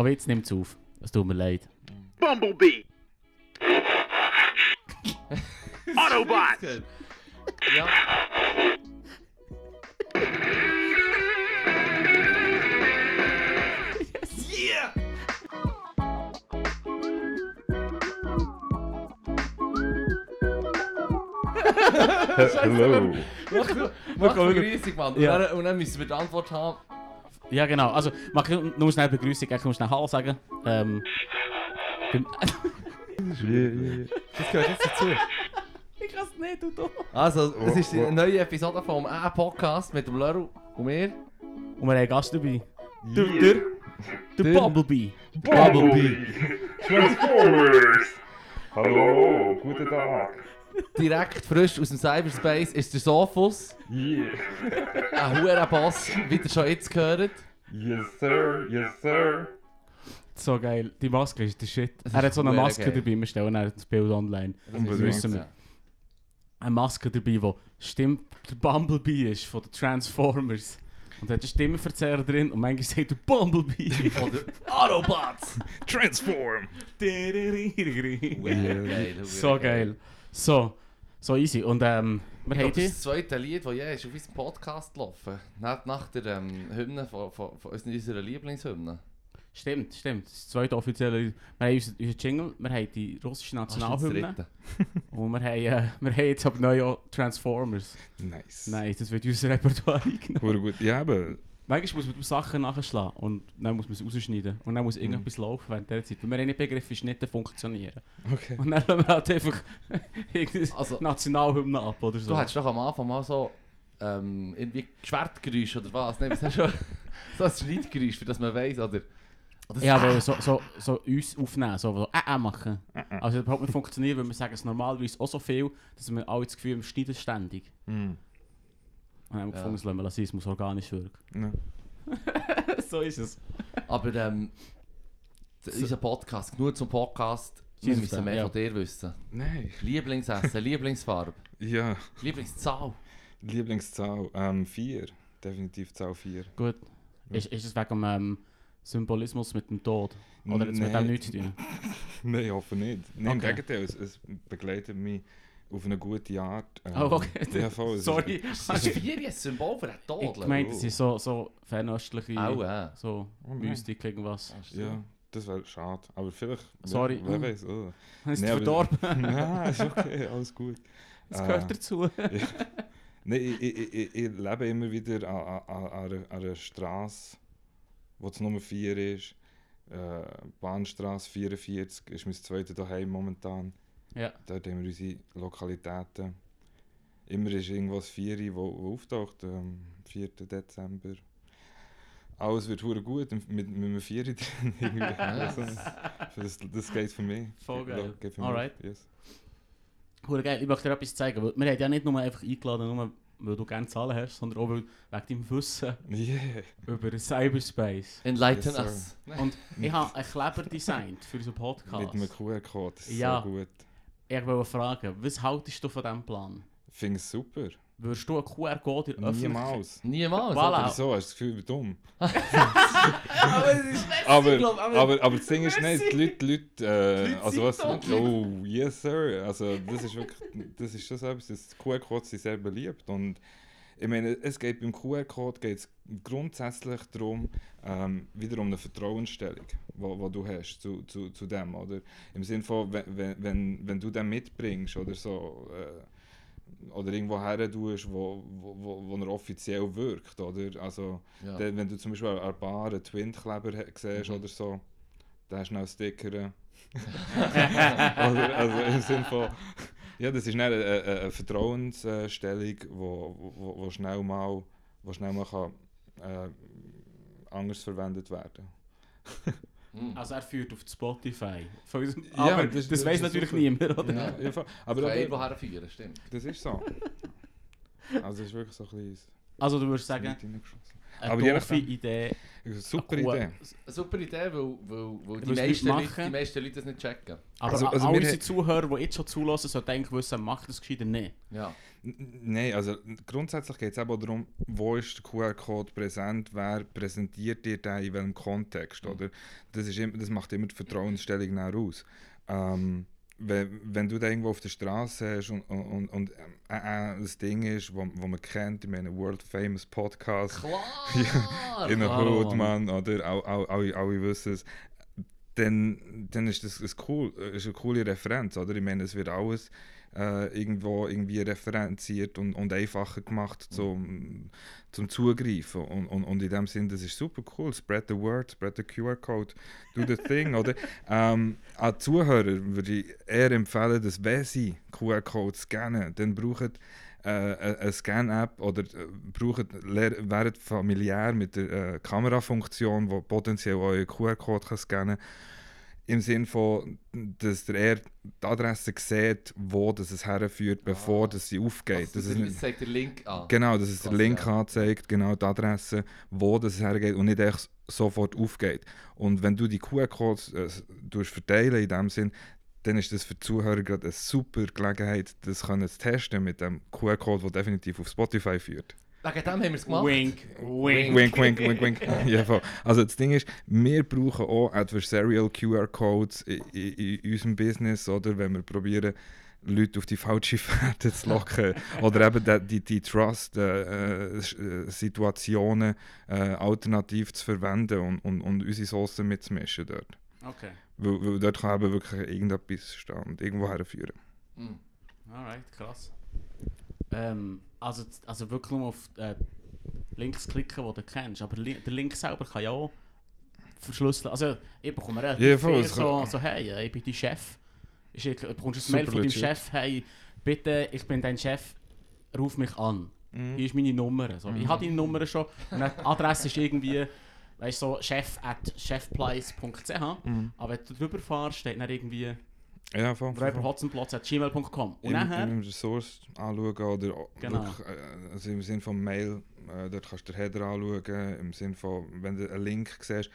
Aber jetzt nimmt es auf. Es tut mir leid. Bumblebee. Autobot. Ja. Yeah! Hello. Mach, mach kommen- Begrüßung, Mann. Ja. Und, dann, und dann müssen wir die Antwort haben. Ja, genau. Also, mag ich nur schnell Begrüßung, ich muss schnell Hallo sagen. Ähm, Das gehört jetzt dazu. ich kann es nicht, du doch. Also, es Oh, ist oh. eine neue Episode vom A-Podcast mit dem Leru und mir. Und wir haben einen Gast dabei. Der, der Der- Bumblebee. Bumblebee. Transformers. Hallo, guten Tag. Direkt frisch aus dem Cyberspace ist der Sophus. Yeah. Ein hoher Boss, wie ihr schon jetzt gehört. Yes, sir. Yes, sir. So geil. Die Maske ist der Shit. Das er hat so eine Maske geil. dabei. Wir stellen dann das Bild online. Das Unbedingt. wissen wir. Eine Maske dabei, die stimmt, der Bumblebee ist von den Transformers. Und er hat einen Stimmenverzerrer drin und manchmal sagt er Bumblebee. Oder Autobots. Transform. so geil. So, so easy. Und ähm, wir haben die. ist das zweite Lied, das je ist auf unserem Podcast gelaufen Nach, nach der ähm, Hymne von, von, von unserer Lieblingshymne. Stimmt, stimmt. Das ist das zweite offizielle. Wir haben unseren unseren Jingle, wir haben die russische Ah, Nationalhymne. dritte. Und wir haben, äh, wir haben jetzt aber neu Transformers. Nice. Nein, das wird unser Repertoire eingenommen. Gut. Ja, aber Manchmal muss man Sachen nachschlagen und dann muss man es rausschneiden. Und dann muss Mhm. irgendetwas laufen während der Zeit. Weil wir haben nicht begriffen, ist nicht funktionieren. okay. Und dann lassen wir halt einfach Also- Nationalhymne ab oder so. Du hättest doch am Anfang mal so ähm, irgendwie Geschwertgeräusch oder was? Nein, was hast du schon? so ein Schneidgeräusch, für das man weiss, oder? oder ja, aber so, so, so uns aufnehmen, so, so äh, äh machen. Also das überhaupt nicht funktioniert, weil wir sagen es normalerweise auch so viel, dass wir alle das Gefühl haben, wir schneiden ständig. Mm. Und haben wir Ja. gefunden, das lassen wir es muss organisch wirken. Ja. so ist es. Aber ähm, d- unser Podcast, genug zum Podcast, wir müssen mehr ja. von dir wissen. Nein. Lieblingsessen, Lieblingsfarbe, Ja. Lieblingszahl. Lieblingszahl. Ähm, vier. Definitiv Zahl vier. Gut. Ist, ist es wegen dem ähm, Symbolismus mit dem Tod? Oder hat es mit dem nichts zu tun? Nein, ich hoffe nicht. Nein, im Okay. Gegenteil, es, es begleitet mich auf eine gute Art. Ähm, Oh, okay. Ja, voll, es Sorry. Ist das vier ein Symbol für den Tod? Ich meine, das sind so, so fernöstliche, Auch, ja. so Oh. Mystik, irgendwas. Ja, das wäre schade. Aber vielleicht. Sorry. Wer, wer weiß. Oh. Ist Nee, aber- verdorben? Nein, ist okay, alles gut. Das Äh, gehört dazu. Nein, ich, ich, ich, ich, ich lebe immer wieder an, an, an, an einer Straße, wo es Nummer 4 ist. Äh, Bahnstraße 44 ist mein zweites daheim momentan. Ja. Dort haben wir unsere Lokalitäten. Immer ist irgendwas 4, wo, wo auftaucht, am 4. Dezember. Alles wird hure gut mit, mit einem 4 drin. Also, das, das geht für mich. Voll geil. Geht für Alright. Mich. Yes. Hure geil, ich möchte dir etwas zeigen. Wir haben ja nicht nur einfach eingeladen, nur weil du gerne Zahlen hast, sondern auch weil, wegen deinem Wissen Yeah. über Cyberspace. Enlighten Yes, us. Und ich habe einen Kleber designt für unseren Podcast. Mit einem QR-Code. Das ist Ja. so gut. Ich wollte fragen, was haltest du von diesem Plan? Ich finde es super. Würdest du einen QR-Code in Öffentlichkeit... Niemals. Niemals. Voilà. Wieso? Hast du das Gefühl, ich bin dumm? aber es ist nicht Aber, glaub, aber- aber, aber das Ding ist nicht, die Leute, die Leute, äh, Die Leute also was, oh, yes sir, also das ist wirklich, das ist schon so etwas, das QR-Codes sind sehr beliebt und ich meine, es geht beim QR-Code geht's grundsätzlich darum, ähm, wiederum eine Vertrauensstellung, wo, wo du hast zu, zu, zu dem, oder? Im Sinne von, wenn, wenn, wenn, du den mitbringst oder so, äh, oder irgendwo her tust, wo, wo, wo, er offiziell wirkt, oder? Also, Ja. dann, wenn du zum Beispiel an Bar einen Twin-Kleber siehst Mhm. oder so, dann hast du noch Sticker. oder, also im Sinne von, ja, das ist eine, eine, eine Vertrauensstellung, wo, wo, wo schnell mal, wo schnell mal kann, äh, anders verwendet werden Hm. Also er führt auf Spotify. Unserem- Ja, aber das- das, das weiß natürlich super. niemand, oder? Ja, ja, aber, Kann aber irgendwo herführen, stimmt. das ist so. Also es ist wirklich so ein kleines... Also du würdest sagen, Aber je doofe nachdem. Idee. Eine super Idee. Eine super Idee, weil, weil, weil die, meisten Leute die meisten Leute das nicht checken. Aber Also- also all unsere Zuhörer, die jetzt schon zulassen, sollten eigentlich wissen, macht das gescheiter nicht. Ja. Nein, also grundsätzlich geht es eben auch darum, wo ist der QR-Code präsent, wer präsentiert dir den in welchem Kontext, Mhm. oder? Das, ist das macht immer die Vertrauensstellung nachher aus. Ähm, wenn, wenn du den irgendwo auf der Straße hast und, und, und äh, äh, das Ding ist, wo, wo man kennt, ich meine, World Famous Podcast, Klar! in der Hood, Mann. Oder? Alle, alle wissen es. Dann, dann ist das ist cool, ist eine coole Referenz, oder? Ich meine, es wird alles äh, irgendwo irgendwie referenziert und, und einfacher gemacht zum, zum Zugreifen. Und, und, und in dem Sinn, das ist super cool. Spread the word, spread the QR-Code, do the thing, oder? Ähm, an Zuhörer würde ich eher empfehlen, dass wenn sie QR-Code scannen, dann brauchen äh, eine Scan-App oder äh, wären familiär mit der äh, Kamerafunktion, die potenziell euren QR-Code scannen kann. Im Sinne von, dass der eher die Adresse sieht, wo das es herführt, bevor Ah. das sie aufgeht. Also, das das, ist zeigt der Link an. Genau, dass es der Link ja. anzeigt, genau die Adresse, wo das hergeht und nicht echt sofort aufgeht. Und wenn du die QR-Codes äh, verteilen in dem Sinn, dann ist das für die Zuhörer gerade eine super Gelegenheit, das können zu testen mit dem QR-Code, der definitiv auf Spotify führt. Wegen dem haben wir es gemacht. Wink, wink. Wink, wink, wink, wink. ja, voll. Also das Ding ist, wir brauchen auch Adversarial QR-Codes in, in, in unserem Business, oder wenn wir probieren, Leute auf die falsche Fährte zu locken. oder eben die, die, die Trust-Situationen äh, alternativ zu verwenden und, und, und unsere Soßen mitzumischen dort. Okay, Weil, weil dort kann eben wirklich irgendetwas stehen und irgendwo herführen. Mhm. alright, krass. Ähm, also, also wirklich nur auf äh, Links klicken, die du kennst. Aber li der Link selber kann ja auch verschlüsseln. Also ich bekomme relativ Ja, viel so, so, hey, äh, ich bin dein Chef. Ich, du bekommst ein Mail von deinem. Chef, hey, bitte, ich bin dein Chef, ruf mich an. Mhm. Hier ist meine Nummer. So, Ich habe deine Nummer schon. Und die Adresse ist irgendwie, weißt du, so chef at chefplace.ch. Mhm. Aber wenn du drüber fährst, steht dann irgendwie Ja, voll. voll, voll. räuberhotzenplatz.gmail.com. Und Immer, nachher, immer den Source anschauen oder Genau. wirklich, äh, also im Sinne von Mail, äh, dort kannst du den Header anschauen, im Sinne von, wenn du einen Link siehst,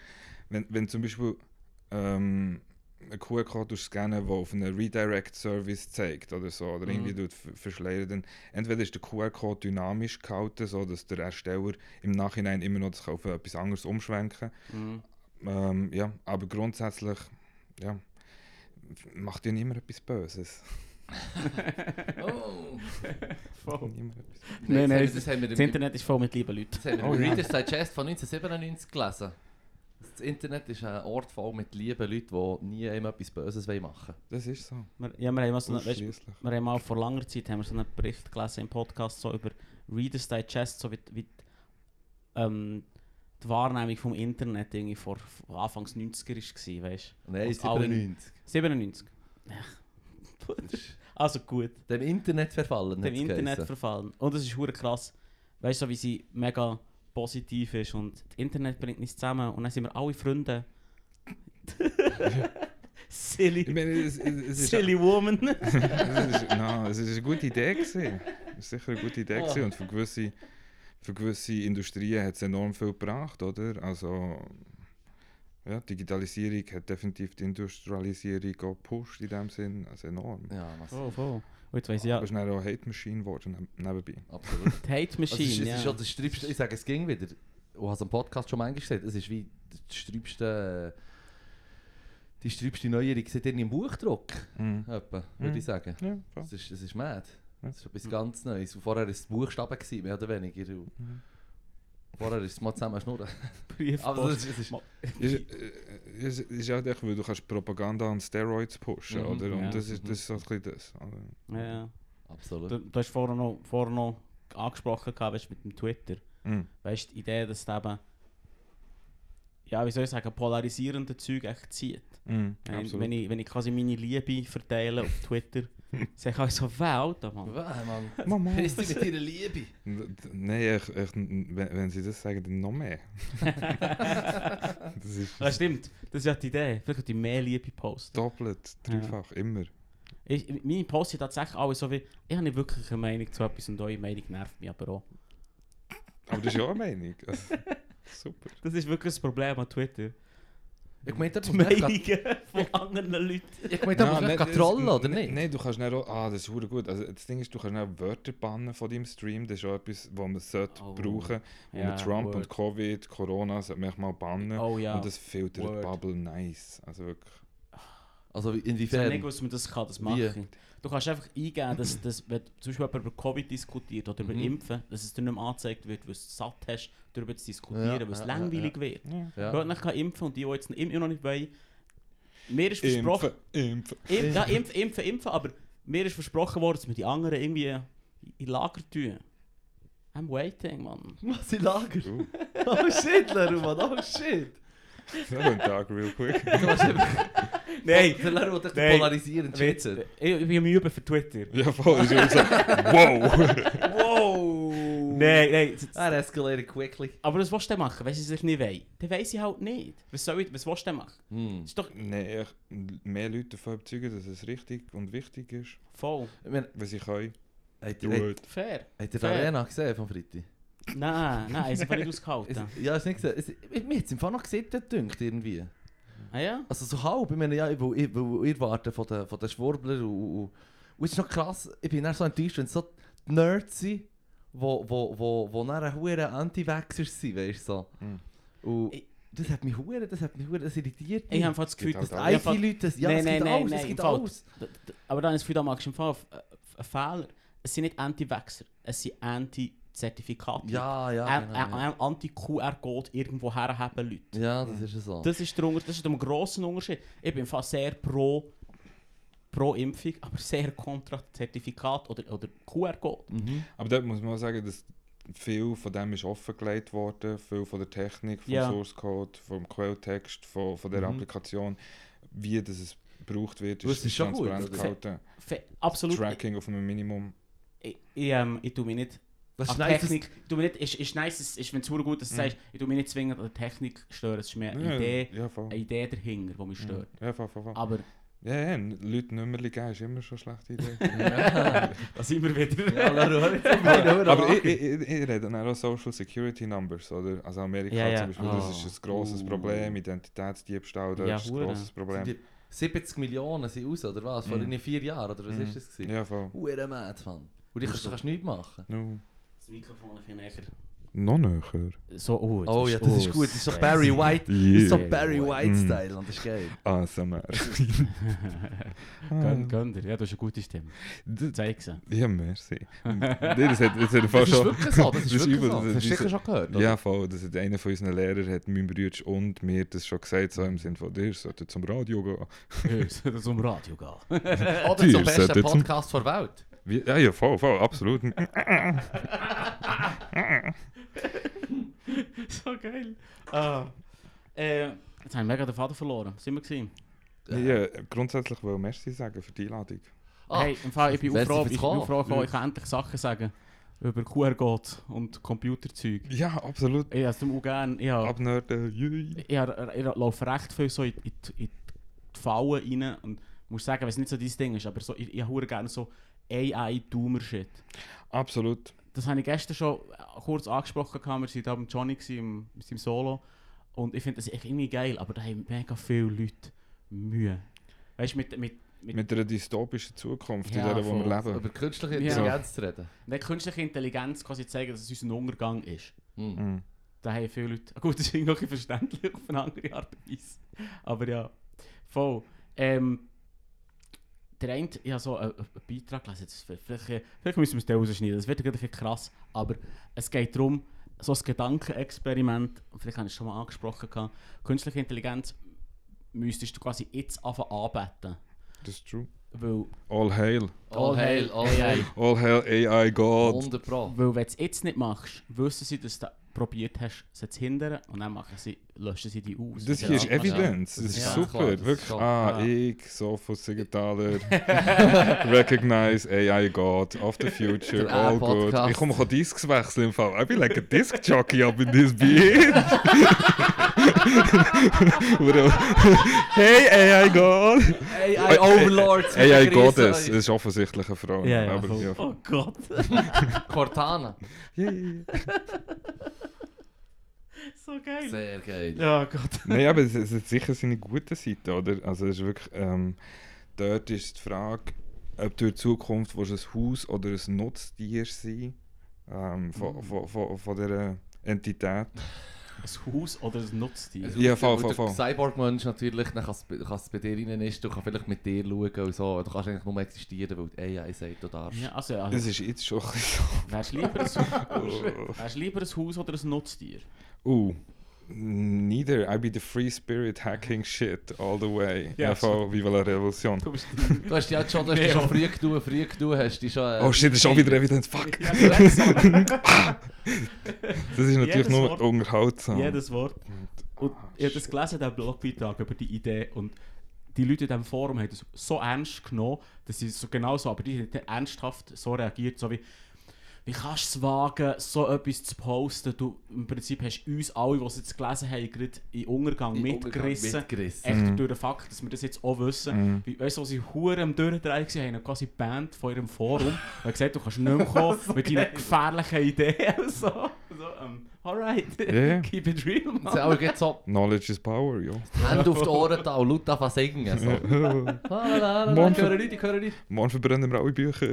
wenn, wenn zum Beispiel ähm, einen QR-Code scannen, der auf einen Redirect-Service zeigt oder so, oder Mhm. irgendwie tut ver- verschleiern, dann entweder ist der QR-Code dynamisch gehalten, so dass der Ersteller im Nachhinein immer noch das kann auf etwas anderes umschwenken Mhm. ähm, ja, aber grundsätzlich, ja, macht ja niemand etwas Böses. Oh. Voll. Niemand etwas Nein, nein, das, das haben wir Das im, Internet ist voll mit lieben Leuten. das haben wir Oh, im ja. Reader's Digest von 1997 gelesen. Das Internet ist ein Ort voll mit lieben Leuten, die nie einem etwas Böses wollen machen Das ist so. Wir, ja, wir haben, mal so eine, weißt, wir haben mal vor langer Zeit haben wir so einen Bericht gelesen im Podcast so über Reader's Digest, so wie, wie ähm, die Wahrnehmung vom Internet irgendwie vor Anfangs 90er war, weißt. Nein, Was alle- 97. 97. Also gut, Dem Internet verfallen. dem Internet geheißen. verfallen. Und das ist hure krass, weißt du, so wie sie mega positiv ist und das Internet bringt uns zusammen und dann sind wir alle Freunde. Ich Silly, meine, es, es, es ist, silly woman. es ist, no, es ist eine gute Idee gewesen. Es ist sicher eine gute Idee gewesen. und für gewisse, für gewisse Industrien hat es enorm viel gebracht, oder? Also ja, Digitalisierung hat definitiv die Industrialisierung auch gepusht in dem Sinn, also enorm. Ja, was? Oh, voll. Und jetzt weiss ich ja, Aber es ist dann auch eine Hate Machine geworden neb- nebenbei. Absolut. die Hate Also es ist, Machine, es ja. ist schon das Sträubste, ich sage, es ging wieder. Du hast am Podcast schon manchmal gesagt, es ist wie das Sträubste, äh, die sträubste Neuerung seit im Buchdruck, Mhm. etwa, Mhm. würde ich sagen. Ja. Das ist, das ist mad. Ja. Das ist etwas ganz Neues. Und vorher war es Buchstaben, gewesen, mehr oder weniger. Und Mhm. Vorher ist es mal zusammen schnurren. Briefpost. Aber das ist, das ist, echt, weil du kannst Propaganda an Steroids pushen, Mhm, oder? Und ja. das, ist, das ist so ein bisschen das. oder? ja, ja. absolut. Du, du hast vorher noch, vorher noch angesprochen gehabt, weißt, mit dem Twitter. Mhm. Weißt du, die Idee, dass es eben, ja, wie soll ich sagen, polarisierende Zeug echt zieht. Mhm. Wenn, wenn, ich, wenn ich quasi meine Liebe verteile auf Twitter, sage ich so, Alter, Mann. Mann. Mama. Bist du mit Liebe? Nein, ich, ich, wenn, wenn sie das sagen, dann noch mehr. das ist Das stimmt, das ist ja die Idee. Vielleicht könnte ich mehr Liebe posten. doppelt, dreifach, immer. Ich, meine Posts sind tatsächlich alle so wie, ich habe nicht wirklich eine Meinung zu etwas und eure Meinung nervt mich aber auch. Aber das ist ja auch eine Meinung. Also, super. Das ist wirklich das Problem an Twitter. Ich meine, da Die muss man echt Meinungen von anderen Leuten. ich meine, da muss man das- trollen, oder nicht? Nein, du kannst nicht auch, ah, das ist verdammt gut. Also, das Ding ist, du kannst nicht Wörter bannen von deinem Stream. Das ist auch etwas, was man sollte Oh. brauchen wo Ja, man Trump Word. und Covid, Corona sollte man mal bannen. Oh ja. Und das filtert Word. Bubble nice. Also wirklich. Also wie- Ich weiß nicht, inwiefern? was man das kann, das machen. Du kannst einfach eingeben, dass, dass wenn zum Beispiel jemand über Covid diskutiert oder über Mhm. Impfen, dass es dir nicht mehr angezeigt wird, weil du es satt hast, darüber zu diskutieren, Ja, weil es ja, langweilig ja, wird. Ja. Du nicht kann impfen und die, die jetzt immer noch nicht wollen, mir ist versprochen, Impfen, impfen. impfen, ja, impfen, impfen, impfen, aber mir ist versprochen worden, dass wir die anderen irgendwie in Lager tun. I'm waiting, man. Was in Lager? Uh, Oh shit, Leru, Mann, oh shit. So ein Tag, real quick. Du. Nein, Der Leru hat echt Nein. polarisierend Witz, Shit. ich, ich bin am Üben für Twitter. ja, voll. Ist immer so, wow. Wow! Nein, nein. das- Er escalated quickly. Aber was willst du denn machen, wenn sie sich nicht wollen? Dann weiss ich halt nicht. Was soll ich, was willst du denn machen? Hm. Das ist doch Nein, mehr Leute davon überzeugen, dass es richtig und wichtig ist, voll Ich meine, wenn sie können. habt Do ihr, it. fair. habt ihr die. Arena gesehen vom Freitag? Nein, nein, es war nicht Es, ausgehalten. ja, hast du nicht gesehen? Es, mir hat es im Fall noch gesehen, dünkt irgendwie. Ah ja? Also so halb, ich meine, ja, ich, weil, ich, weil ihr wartet von den, von den Schwurbler und, und, und es ist noch krass, ich bin dann so enttäuscht, wenn es so die Nerds sind, wo, wo, wo, wo dann hure Anti-Vaxxers sind, weißt du so. Mhm. Und Ich- das hat mich hure, das hat mich hure, das irritiert Ich mich. habe einfach das Gefühl, dass halt ich hab- IT-Leute, das- ja, Nein, es gibt nein, alles, nein, es gibt alles. D- Aber dann habe ich das Gefühl, da machst du im Fall einen Fehler. Es sind nicht Anti-Vaxxer, es sind Anti-Zertifikate. Ja, ja, An- genau, ja. an- Anti-QR-Code irgendwo herhaben Leute. Ja, das ist so. Das ist der, Unter- das ist der grosse Unterschied. Ich bin fast sehr pro, pro Impfung, aber sehr kontra Zertifikat oder, oder QR-Code. Mhm. Aber dort muss man auch sagen, dass viel von dem ist offengelegt worden, viel von der Technik, vom Ja. Source Code, vom Quelltext, von, von der Mhm. Applikation, wie das es gebraucht wird, ist schon gut, transparent gehalten. Fe- Absolut. Tracking auf einem Minimum. Ich, ich, ähm, ich tue mich nicht Was an Technik. Ich tue mich nicht, ist, ist nice, es ist, wenn es gut ist, dass du Mhm. sagst, ich tue mich nicht zwingend an der Technik stören. Es ist mehr eine Ja, Idee, Ja, eine Idee dahinter, die mich stört. Ja, voll, voll, voll. Aber Ja, ja, Leute Nummer geben ist immer schon eine schlechte Idee. Ja, da sind wir wieder. ja Aber ich, ich, ich, ich rede dann auch Social Security Numbers, oder? Also Amerika Ja, ja. zum Beispiel, das ist Oh. ein grosses Uh. Problem, Identitätsdiebstahl, das Ja, ist ein grosses Problem. Die 70 Millionen sind raus, oder was? Vor irgendwie vier Jahren, oder was Mhm. ist das? gewesen? Ja, voll. Hure mad, Mann. Und die kannst du kannst nichts machen. No. Das Mikrofon ein bisschen näher. Noch näher. So, oh, jetzt Oh ja, das ist gut. Das ist so Barry White. Das ist so. Barry Mm. White-Style und das ist geil. ASMR. Gönn, gönn dir. Ja, du hast eine gute Stimme. Zeig sie. Ja, merci. nee, das hat, das hat Das fast ist schon... wirklich so, das ist wirklich übel, so. das- Das hast du sicher schon gehört, oder? Ja, voll. Das hat einer von unseren Lehrern, hat mein Bruder und mir das schon gesagt, so im Sinne von, dir sollte zum Radio gehen. Soll zum Radio gehen? Oder zum besten Podcast der Welt. Wie, ja, ja, voll, voll, absolut. so geil. Ah. Äh, jetzt haben wir mega den Faden verloren. Sind wir gesehen? ja, grundsätzlich will merci sagen für die Einladung. Ah, hey, im Fall, ich bin auch froh, ich bin froh ich kann endlich Sachen sagen über QR-Code und Computerzeug. Ja, absolut. Ich habe es auch gerne. Ich, jui. ich, ich laufe recht viel so in, in, die- in die Fallen rein und muss sagen, wenn es nicht so dein Ding ist, aber so, ich, ich habe gerne so AI-Doomer-Shit. Absolut. Das habe ich gestern schon kurz angesprochen. gehabt. Wir waren da mit Johnny gewesen, mit seinem Solo. Und ich finde das echt irgendwie geil, aber da haben mega viele Leute Mühe. Weißt du, mit, mit, mit, Mit einer dystopischen Zukunft, Ja, in der wo wir voll. leben. Über künstliche Ja. Intelligenz zu reden. der künstlichen Intelligenz quasi zeigen, dass es unser Untergang ist. Hm. Mhm. Da haben viele Leute. Gut, das ist irgendwie verständlich auf eine andere Art und Weise. Aber ja, voll. Ähm, der eine, ich habe so einen, einen Beitrag gelesen, vielleicht, vielleicht müssen wir es da rausschneiden, das wird gerade ein bisschen krass, aber es geht darum, so ein Gedankenexperiment, vielleicht habe ich es schon mal angesprochen, gehabt, künstliche Intelligenz müsstest du quasi jetzt anfangen anbeten, Das ist true. weil, All hail. All hail, all AI. hail. All hail AI God. 100 Pro. weil wenn du es jetzt nicht machst, wissen sie, dass du probiert hast, sie zu hindern und dann machen sie, löschen sie die aus. Das hier ist Evidenz. das Das ist ja super. klar, das Wirklich. Ah, ja. ich, Sofus Siegenthaler, recognize AI God of the future, Der all good. Ich komme auch Discs wechseln im Fall. I be like a disc jockey up in this beat. Hey, AI God! AI Overlords. AI Goddess, das ist offensichtlich eine Frau. Ja, ja, aber, ja. Oh Gott. Cortana. so geil. Sehr geil. Ja, Gott. Nein, aber es, es hat sicher seine guten Seiten, oder? Also es ist wirklich, ähm, dort ist die Frage, ob du in Zukunft willst ein Haus oder ein Nutztier sein ähm, von, Mhm. von, von, von dieser Entität. Ein Haus oder ein Nutztier? Also, Ja, voll, voll, voll. Cyborg-Mensch natürlich, dann kannst du kannst bei dir rein ist, du kannst vielleicht mit dir schauen und so. Du kannst eigentlich nur existieren, weil die AI sagt, du darfst. Ja, also, Das also ist jetzt schon ein bisschen wärst du lieber, ein- so. wärst du lieber ein Haus oder ein Nutztier? Uh, neither. I be the free spirit hacking shit all the way. Ja, Ja, voll, Viva la Revolution. Du bist Du hast halt schon, du hast schon früh genug, früh genug hast dich schon... äh, Oh shit, das ist schon wieder Evidenz. Fuck. Ja. Das ist natürlich Jedes nur Wort- unterhaltsam. Jedes Wort. Und ich habe das gelesen, den Blogbeitrag über die Idee und die Leute in diesem Forum haben das so ernst genommen, dass sie so genau so, aber die haben ernsthaft so reagiert, so wie wie kannst du es wagen, so etwas zu posten? Du, im Prinzip hast du uns alle, die es jetzt gelesen haben, gerade in Untergang in mitgerissen. mitgerissen. Echt Mhm. durch den Fakt, dass wir das jetzt auch wissen. Mhm. Wie, weißt du, als sie Huren am Durchdrehen waren, haben quasi Band von ihrem Forum und haben gesagt, du kannst nicht mehr kommen mit deinen gefährlichen Ideen. so, so ähm, alright, Ja. keep it real, man. auch jetzt so Knowledge is power, ja. Hände auf die Ohren da und laut anfangen singen. So. Ah, la, la, la, Morgen ich höre nicht, ich höre nicht. Morgen verbrennen wir alle Bücher.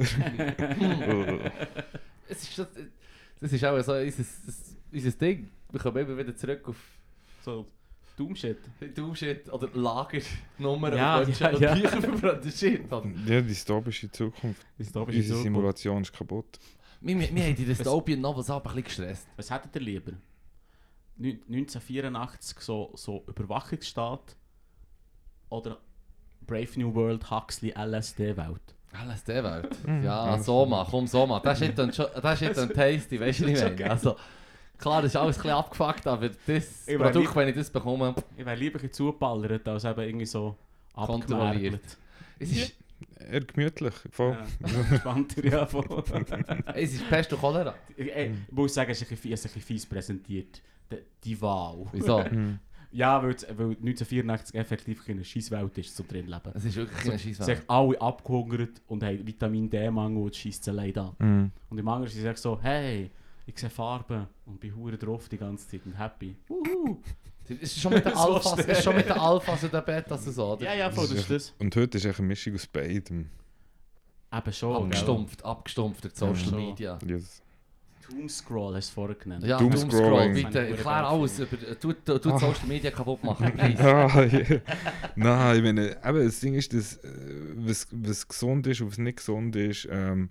Es ist, das, das ist auch so unser, Ding. Wir kommen immer wieder zurück auf So, Doomshit. Dummshit oder Lagernummern Ja, und ja, und ja. Bücher verbrannt. Shit. ja, dystopische Zukunft. Dystopische Unsere Zukunft. Simulation ist kaputt. Wir, wir, wir haben die Dystopian Novels aber ein bisschen gestresst. Was hättet ihr lieber? Neun- 1984 so, so Überwachungsstaat oder Brave New World Huxley LSD-Welt? LSD-Welt. Mhm. Ja, Ja, so mal, komm, so mal. Das ist nicht ein, schon- das ist nicht ein Tasty, weißt du, meine? okay. Also, klar, das ist alles ein bisschen abgefuckt, aber das Ich Produkt, wenn ich das bekomme, Ich wäre lieber ein bisschen zugeballert, als eben irgendwie so abgemerkt. es ist, Eher gemütlich. Voll. Ja, spannender, ja, voll. es ist Pest und Cholera. ich, ich muss sagen, es ist ein bisschen, es ist ein bisschen fies präsentiert. Die, die Wahl. Wieso? Ja, weil, weil 1984 effektiv eine Scheisswelt ist zum drin leben. Es ist wirklich ein Sie Scheisswelt. sind alle abgehungert und haben Vitamin D-Mangel und schießt allein an. Mhm. Und im anderen sind sie so, hey, ich sehe Farben und bin hure drauf die ganze Zeit und happy. Uhu. Es ist schon mit den So Alphas, ist schon mit den Alphas und den Betas so, oder? Ja, ja, voll, das ist das. Und heute ist eine Mischung aus beidem. Eben schon, gell? Abgestumpft, abgestumpft durch Social Ja. Media. Yes. Doomscroll hast du vorher genannt. Ja. Doomscroll, bitte, erklär alles über, tut, tut Ah. Social Media kaputt machen, please. Ah. Nein, ich meine, eben, das Ding ist, dass, äh, was, was gesund ist und was nicht gesund ist, ähm,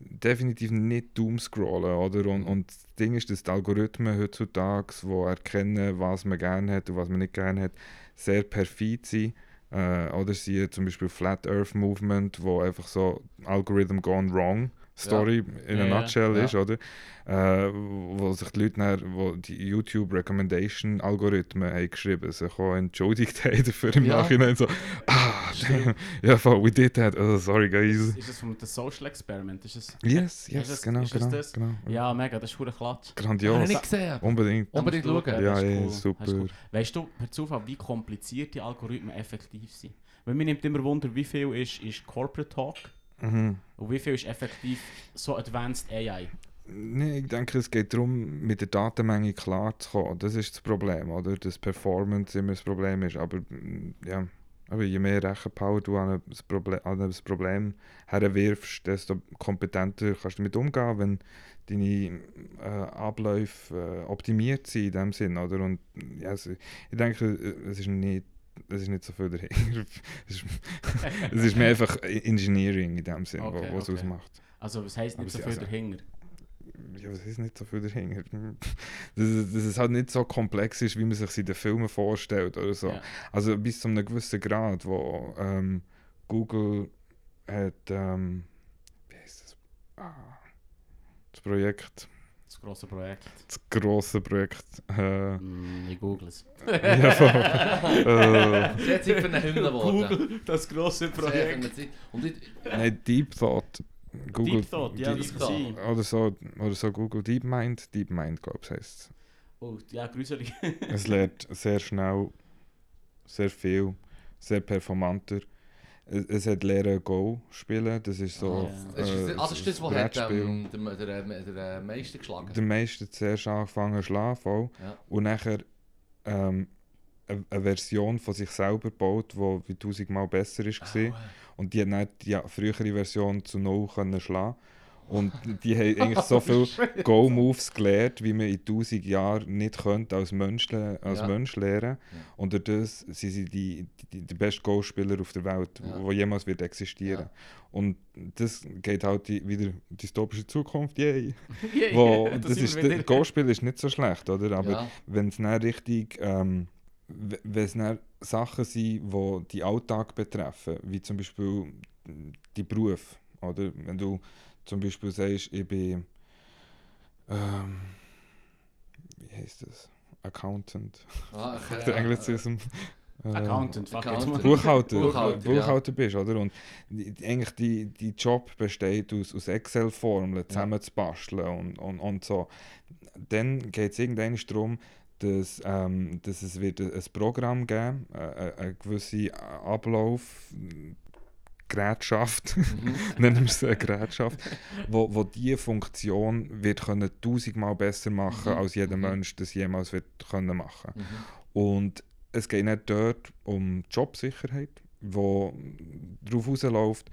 definitiv nicht doomscrollen, oder? Und, und das Ding ist, dass die Algorithmen heutzutage, die erkennen, was man gerne hat und was man nicht gerne hat, sehr perfid sind. Äh, oder sie zum Beispiel Flat Earth Movement, wo einfach so Algorithm gone wrong Story in Ja, a ja. nutshell Ja. ist, oder? Äh, wo sich die Leute dann, wo die YouTube Recommendation Algorithmen haben geschrieben, sich auch entschuldigt haben dafür im Ja. Nachhinein so, ah, damn, ja, voll, we did that, oh, sorry guys. Ist das vom The Social Experiment? Ist das... Yes, Ist yes, das- genau, ist das genau, das? genau. Ja, mega, das ist hure Klatsch. Habe ich Grandios, gesehen. unbedingt. Unbedingt schauen. Ja, ist ja, cool. super. Ist cool. Weißt du, per Zufall, wie kompliziert die Algorithmen effektiv sind? Weil mir nimmt immer Wunder, wie viel ist, ist Corporate Talk Mhm. und wie viel ist effektiv so Advanced AI. Nee, ich denke, es geht darum, mit der Datenmenge klarzukommen. Das ist das Problem, oder? Dass Performance immer das Problem ist. Aber mm, ja, aber je mehr Rechenpower du an das Problem, an das Problem herwirfst, desto kompetenter kannst du damit umgehen, wenn deine äh, Abläufe äh, optimiert sind in dem Sinn, oder? Und ja, also, ich denke, es ist nicht es ist nicht so viel dahinter. es, ist, es ist mehr einfach Engineering in dem Sinn, Okay, wo- was es okay. ausmacht. Also was heisst Aber nicht so sie- viel also- dahinter? Ja, was ist nicht so viel dahinter? Dass, es- dass es halt nicht so komplex ist, wie man sich in den Filmen vorstellt oder so. Ja. Also bis zu einem gewissen Grad, wo ähm, Google hat, ähm, wie heißt das? Ah, das Projekt, grosse Projekt. das grosse Projekt. Äh, Mm, ich google es. ja, voll. äh, Sehr Zeit für eine Hymne geworden. Google, das grosse für Projekt. Und ich, nein, Deep Thought. Google, Deep Thought, ja, Deep- das kann sein. Oder so, oder so Google DeepMind. DeepMind, glaube ich, heisst es. Oh, ja, gruselig. Es lernt sehr schnell, sehr viel, sehr performanter. Es, hat lernen Go spielen, das ist so. Ah, äh, das ist das, was hat ähm, der, der, der, Meister geschlagen. Der meiste zuerst angefangen zu schlafen. Ja. und nachher ähm, eine, eine Version von sich selber gebaut, die wie tausendmal besser ist war. Und die hat dann die ja, frühere Version zu null können schlagen. Und die haben eigentlich so viele Go-Moves gelernt, wie man in tausend Jahren nicht könnte als Mensch, als Ja. Mensch lernen. Ja. Und durch das sind sie die, die, die besten Go-Spieler auf der Welt, Ja. wo jemals wird existieren. Ja. Und das geht halt die, wieder dystopische Zukunft, yay! Yeah, Wo, da das ist, wieder. Go-Spiel ist nicht so schlecht, oder? Aber wenn es dann richtig, ähm, wenn es Sachen sind, die die Alltag betreffen, wie zum Beispiel die Beruf, oder? Wenn du zum Beispiel sagst, ich bin, ähm, wie heißt das? Accountant. Ah, okay, Der ja. Anglizism. Äh, Accountant, fuck Accountant. Buchhalter, Buchhalter, Buchhalter, ja. bist, oder? Und die, die- eigentlich die, die Job besteht aus, aus Excel-Formeln zusammenzubasteln und, und, und so. Dann geht es irgendwann darum, dass, ähm, dass es wird ein Programm geben, äh, äh, eine gewisse Ablauf, Gerätschaft, Mhm. nennen wir es eine Gerätschaft, wo, wo diese Funktion wird können tausendmal besser machen, Mhm. als jeder Mhm. Mensch das jemals wird können machen. Mhm. Und es geht nicht dort um Jobsicherheit, wo darauf rausläuft,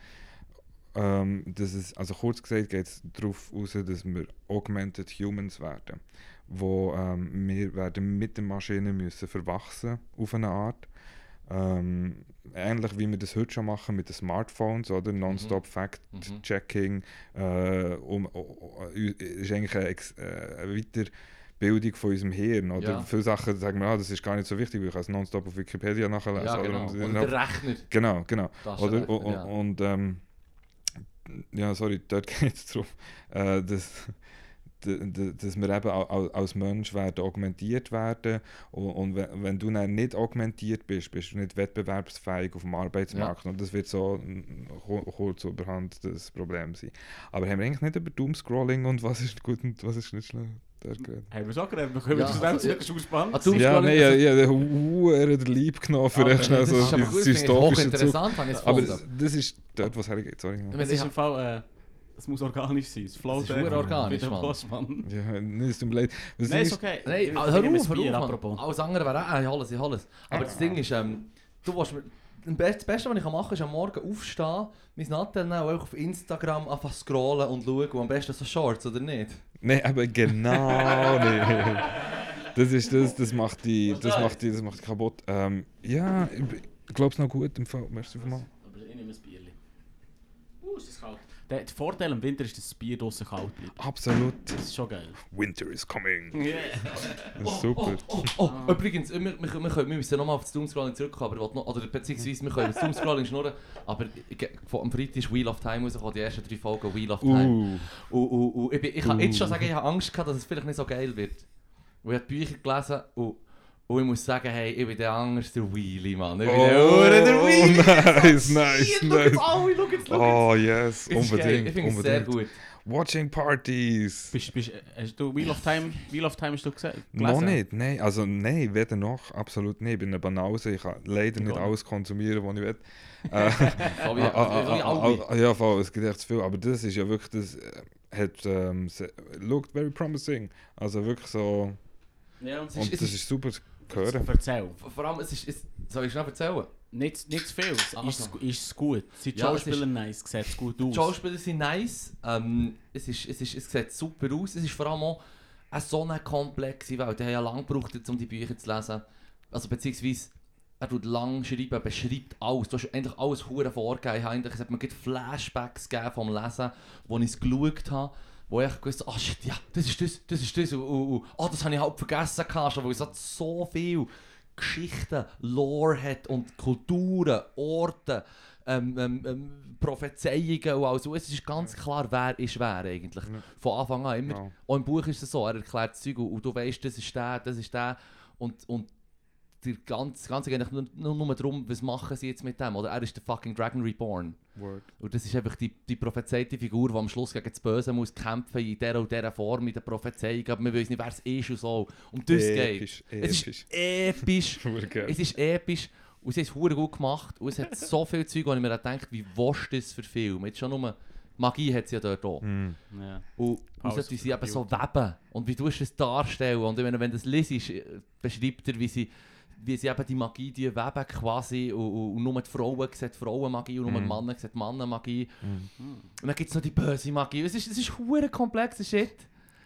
ähm, dass es, also kurz gesagt geht es darauf raus, dass wir Augmented Humans werden, wo ähm, wir werden mit den Maschinen müssen verwachsen auf eine Art. Ähm, ähnlich wie wir das heute schon machen mit den Smartphones, oder? Nonstop Fact-Checking. Äh, um, um, ist eigentlich eine, äh, eine Weiterbildung von unserem Hirn. Oder? Ja. Viele Sachen sagen wir, ah, das ist gar nicht so wichtig, weil ich kann es nonstop auf Wikipedia nachlesen. Ja, oder? genau. Und- Oder der Rechner. genau, genau. Oder? der Und, Rechner, ja. und ähm, ja, sorry, dort geht es darum, äh, dass, dass wir eben als Mensch werden augmentiert werden und, und wenn, du dann nicht augmentiert bist, bist du nicht wettbewerbsfähig auf dem Arbeitsmarkt und das wird so ku- kurz überhand das Problem sein. Aber haben wir eigentlich nicht über Doomscrolling und was ist gut und was ist nicht schlecht dort geredet? Haben wir so geredet? Wir können Ja, ja, schnell also, spannend. Ah, du- Ja, Doomscrolling, nein, ja, also- ja, der Huere der Lieb genommen für Aber echt schnell Das so ist aber gut, ich es Aber das, das ist dort, was hergeht, sorry. Meine, ist im Fall, äh, es muss organisch sein. Es float Es ist organisch, Mann. Postmann. Ja, nee, es tut mir leid. Was Nein, ist ist, okay. Nein, Ich- ah, ich hör auf, hör auf, apropos. Mann. Alles andere wäre auch, äh, alles, alles. Aber das Ding ist, ähm, du willst mir, das Beste, das was ich machen kann, ist am Morgen aufstehen, mein Nattel nehmen und auf Instagram einfach scrollen und schauen, und am besten so Shorts, oder nicht? Nein, aber genau nicht. Das ist das, das macht die, das macht die, das macht die kaputt. Ähm, ja, ich glaube es noch gut im Fall. Merci vielmals. Aber ich nehme ein Bierli. Uh, ist das kalt. Der, Vorteil im Winter ist, dass das Bier draußen kalt bleibt. Absolut. Das ist schon geil. Winter is coming. Yeah. Das ist super. Oh, oh, übrigens, wir, wir, wir, können, wir müssen nochmal auf das Doomscrolling zurückkommen, aber noch, oder beziehungsweise wir können das Doomscrolling schnurren, aber am Freitag ist Wheel of Time rausgekommen, die ersten drei Folgen Wheel of Time. Uh, Und, und, und ich, bin, ich kann jetzt schon Uh. sagen, ich habe Angst gehabt, dass es vielleicht nicht so geil wird. Und ich habe die Bücher gelesen und, und ich muss sagen, hey, ich bin der anders der Wheelie, Mann. Ich bin der oh, Hure der Wheelie. nice, nice, nice. alle, schau jetzt, jetzt. Oh yes, Es unbedingt, Ich finde es sehr gut. Watching Parties. Bist, bist, hast du Wheel of Time, Wheel of Time hast du gesehen? Noch nicht, nein. Also nein, weder noch, absolut nicht. Ich bin eine Banause, ich kann leider nicht Gar alles konsumieren, was ich will. Ja, voll, es gibt echt zu viel. Aber das ist ja wirklich, das äh, hat, ähm, looked very promising. Also wirklich so, Ja, und es ist- das ist super hören. Erzähl. Vor allem, es ist, es, soll ich schnell erzählen? Nicht, nicht zu viel. Ist, Also. ist es gut? Sind die Ja, es Schauspieler nice? Sieht es gut aus? Die Schauspieler sind nice, ähm, es, ist, es, ist, es sieht super aus, es ist vor allem auch eine so eine komplexe Welt. Die haben ja lange gebraucht, um die Bücher zu lesen. Also beziehungsweise, er tut lang schreiben, er beschreibt alles. Du hast eigentlich alles hure vorgegeben. Eigentlich, es hat mir Flashbacks gegeben vom Lesen, wo ich es geschaut habe. Wo ich gewusst habe, ah shit, ja, das ist das, das ist das. Und, und, und, ah, das habe ich halt vergessen, schon, weil es hat so viel Geschichten, Lore hat und Kulturen, Orte, ähm, ähm, ähm, Prophezeiungen und also Es ist ganz klar, wer ist wer eigentlich. Ja. Von Anfang an. Immer, Genau. auch im Buch ist es so, er erklärt Zeug und du weißt, das ist der, das ist der. Und, und der ganze, das Ganze geht eigentlich nur, nur, nur darum, was machen sie jetzt mit dem. Oder er ist der fucking Dragon Reborn. Word. Und das ist einfach die, die prophezeite Figur, die am Schluss gegen das Böse muss kämpfen in dieser und dieser Form, in der Prophezeiung. Aber man weiß nicht, wer es ist und so. Um das geht. Episch, Es episch. ist episch. Es ist episch. Und sie haben es gut gemacht. Und es hat so viel Zeug, wo ich mir denke, wie willst du das verfilmen? Jetzt schon nur Magie hat sie ja dort auch. Mm. Ja. Und, und Pause so, sie für eben so weben. Und wie tust du das darstellen? Und ich meine, wenn du das liest, äh, beschreibt er, wie sie, wie sie eben die Magie die weben quasi. Und, und, und nur die Frauen sehen Frauenmagie und nur die Mhm. Männer sehen Mannenmagie. Mm. Hm. Und dann gibt es noch die böse Magie. Es ist, es ist verdammt komplexer Shit.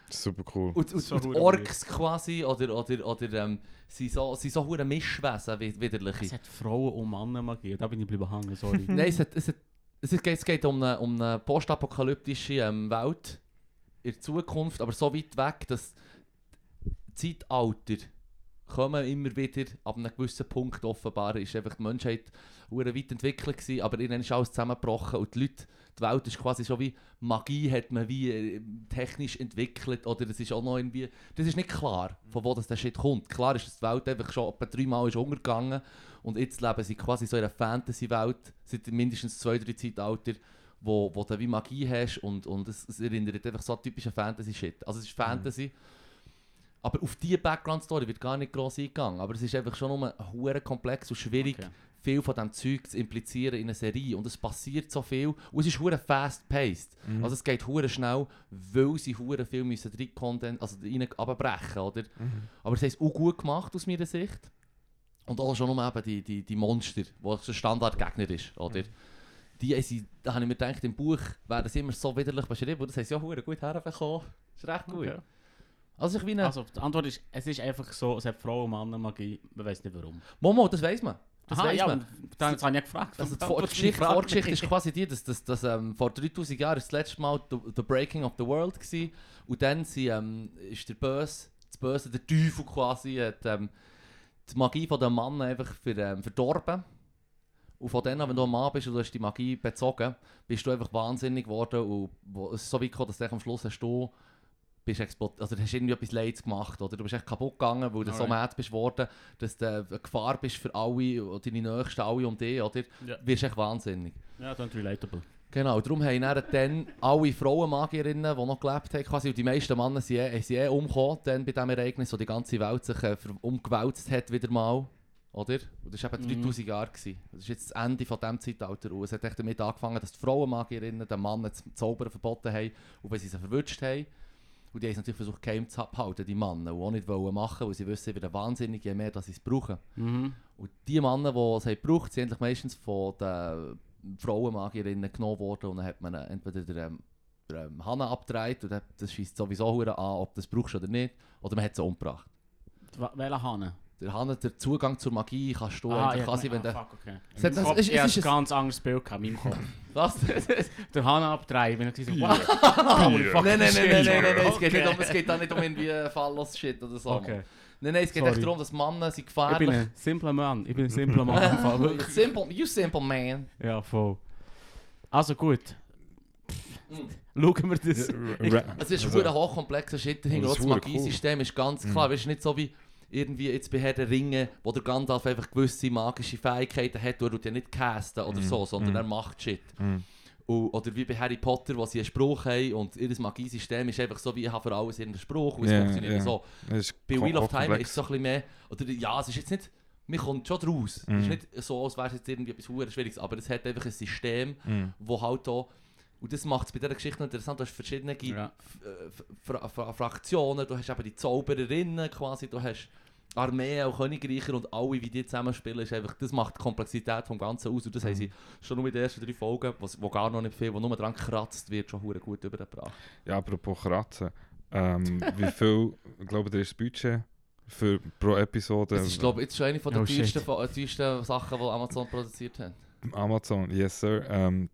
Super cool. Und, und, So und Orks quasi, oder, oder, oder ähm, sind so, sind so verdammt Mischwesen, wie- widerliche. Es hat Frauen und Männer Magie. Da bin ich bleiben hängen, sorry. Nein, es, hat, es, hat, es, hat, es geht um eine, um eine postapokalyptische ähm, Welt in der Zukunft, aber so weit weg, dass Zeitalter kommen immer wieder ab einem gewissen Punkt offenbar ist einfach die Menschheit weit entwickelt gewesen, aber irgendwann ist alles zusammengebrochen und die Leute, die Welt ist quasi so wie Magie hat man wie äh, technisch entwickelt oder es ist auch noch irgendwie, das ist nicht klar, von wo das Shit kommt. Klar ist, dass die Welt einfach schon etwa dreimal ist untergegangen und jetzt leben sie quasi so in einer Fantasy-Welt seit mindestens zwei, drei Zeitalter, wo, wo du wie Magie hast und, und es, es erinnert einfach so an typischen Fantasy-Shit. Also es ist Fantasy, aber auf diese Background-Story wird gar nicht gross eingegangen. Aber es ist einfach schon nur hure komplex und schwierig, Okay. viel von diesem Zeug zu implizieren in einer Serie. Und es passiert so viel und es ist hure fast-paced. Mhm. Also es geht hure schnell, weil sie hure viel müssen Content, also rein abbrechen, oder? Mhm. Aber sie haben es auch gut gemacht aus meiner Sicht. Und auch schon eben die, die, die Monster, wo der Standardgegner ist, oder? Die haben sie, da habe ich mir gedacht, im Buch werden sie immer so widerlich beschrieben und das haben sie ja hure gut herbekommen. Das ist recht gut. Okay. Also ich wie eine... Also, die Antwort ist, es ist einfach so, es hat Frauen und Männer Magie. Man weiß nicht warum. Momo, das weiß man. Das Aha, weiß ja, man. das habe ich gefragt. Also die Vorgeschichte fragen? ist quasi die, dass, dass, dass ähm, vor 3000 Jahren das letzte Mal the, the Breaking of the World war. Und dann sie, ähm, ist der Böse, das Böse, der Teufel quasi, hat ähm, die Magie von den Mann einfach ver, ähm, verdorben. Und von dann an, wenn du ein Mann bist und du hast die Magie bezogen, bist du einfach wahnsinnig geworden und wo, es ist so weit gekommen, dass du am Schluss hast du bist explod also du hast irgendwie etwas Leids gemacht oder du bist echt kaputt gegangen, weil du so mad bist worden, dass du eine Gefahr bist für alle, deine Nächsten, alle um dich, oder? Ja. wirst echt wahnsinnig. Ja, ist relatable. Genau, darum haben dann, dann alle Frauenmagierinnen, die noch gelebt haben, quasi, und die meisten Männer sind eh, sind eh umgekommen dann bei diesem Ereignis, wo die ganze Welt sich äh, umgewälzt hat wieder mal. Oder? Und das war eben Mhm. 3000 Jahre. Gewesen. Das ist jetzt das Ende von diesem Zeitalter. Und es hat echt damit angefangen, dass die Frauenmagierinnen den Männern das Zaubern verboten haben. Und wenn sie sie verwünscht haben, und die haben es natürlich versucht, geheim zu halten, die Männer, die auch nicht wollen machen, weil sie wissen, werden wahnsinnig, je mehr dass sie es brauchen. Mhm. Und die Männer, die es haben gebraucht sind eigentlich meistens von den Frauenmagierinnen genommen worden und dann hat man entweder den, ähm, den ähm, Hahn abgedreht und dann- das schießt sowieso an, ob du das brauchst oder nicht, oder man hat sie umgebracht. Welcher Hahn? Der Hahn, der Zugang zur Magie kannst du Ah, eigentlich ja, quasi, wenn ah, der... fuck, okay. Es hat- Kopf, ist- ich hatte ein ganz anderes Bild gehabt in meinem Kopf. Was? Der abdrehen, bin ich so, Ja. wow. Ja. Nein, nein, nein, nein, nein, nein, nein, es geht, nicht um, es geht da nicht um irgendwie Fallos-Shit oder so. Okay. Nein, nein, es geht Sorry. echt darum, dass Männer sind Ich bin gefährlich. ein simpler Mann. Ich bin ein simpler Mann. simple, you simple man. ja, voll. Also gut. Mm. Schauen wir das. Es ist Also- ein hochkomplexer Shit dahinter. Das Magiesystem ist ganz klar. Weißt du, nicht so wie irgendwie jetzt bei Herr der Ringe, wo der Gandalf einfach gewisse magische Fähigkeiten hat, er tut ja nicht casten oder Mhm. so, sondern Mhm. er macht Shit. Mm. Und, oder wie bei Harry Potter, wo sie einen Spruch haben und ihr Magiesystem ist einfach so wie, ich habe für alles irgendeinen Spruch und es Ja, funktioniert ja. so. Bei Wheel of Time ist es so ein bisschen mehr, oder ja, es ist jetzt nicht, man kommt schon draus. Es ist Mhm. nicht so, als wäre es jetzt irgendwie etwas Schwieriges, aber es hat einfach ein System, Mm. wo halt auch, und das macht es bei dieser Geschichte interessant, du hast verschiedene Ja. F- äh, Fra Fra Fraktionen, du hast eben die Zaubererinnen quasi, du hast Armeen und Königreicher und alle, wie die zusammenspielen, ist einfach, das macht die Komplexität vom Ganzen aus und das haben sie schon nur in den ersten drei Folgen, wo, wo gar noch nicht viel, wo nur dran gekratzt wird, schon hure gut übergebracht. Ja, apropos Kratzen. Ähm, wie viel, glaube ich, ist das Budget für pro Episode? Das ist glaube ich jetzt schon eine von der Oh, teuersten, von- äh, teuersten Sachen, die Amazon produziert hat. Amazon, yes sir. Ähm,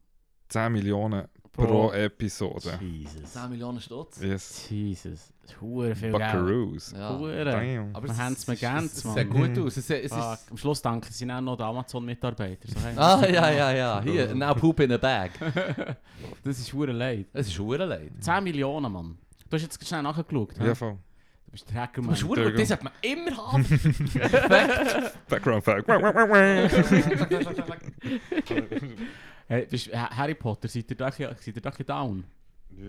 10 Millionen pro, Episode. Jesus. 10 Millionen Stutz. Yes. Jesus. Hure viel Geld. Buckaroos. Ja. Hure. Damn. Aber Wir haben es mir Es es Mann. sieht gut aus. Es, es Am Schluss danken sie auch noch den Amazon-Mitarbeiter. So, hey. ah, ja, ja, ja. Hier, now poop in a bag. Das ist hure leid. Es ist hure leid. 10 Millionen, Mann. Du hast jetzt schnell nachgeschaut. Ja, voll. Du bist der Hacker, Du gut, das sollte man immer haben. Background Fact. Hey, bist, äh, Harry Potter, seid ihr da, ein bisschen- seid ihr da down?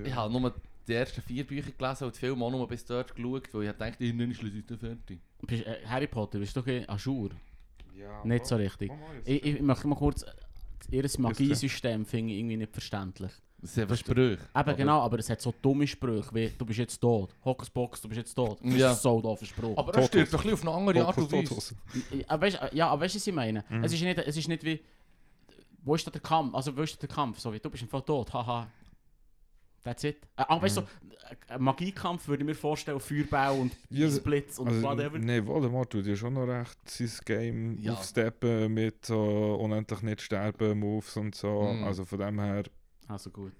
Ich habe nur die ersten vier Bücher gelesen und die Filme auch nur bis dort geschaut, weil ich dachte, ich bin nicht fertig. Bist, äh, Harry Potter, bist du doch ein Ajour? Ja, Nicht so richtig. Ich, ich möchte mal kurz... Ihr Magiesystem finde ich irgendwie nicht verständlich. Das sind Sprüche. Eben genau, aber es hat so dumme Sprüche wie «Du bist jetzt tot», «Hokuspokus, du bist jetzt tot». Das Ja. ist so doof Spruch. Aber das stirbt doch ein bisschen auf eine andere Art und Weise. Ja, aber weißt du, was ich meine? Es, ist nicht, es ist nicht wie... Wo ist da der Kampf? Also wo ist der Kampf? So wie «Du bist einfach tot», haha. That's it. Äh, aber weißt du, so, ein Magiekampf würde ich mir vorstellen, Feuerbau und Ja, Eisblitz und Also, whatever. Nein, Voldemort tut ja schon noch recht sein Game Ja. aufsteppen mit so unendlich nicht sterben Moves und so. Mhm. Also von dem her Also gut.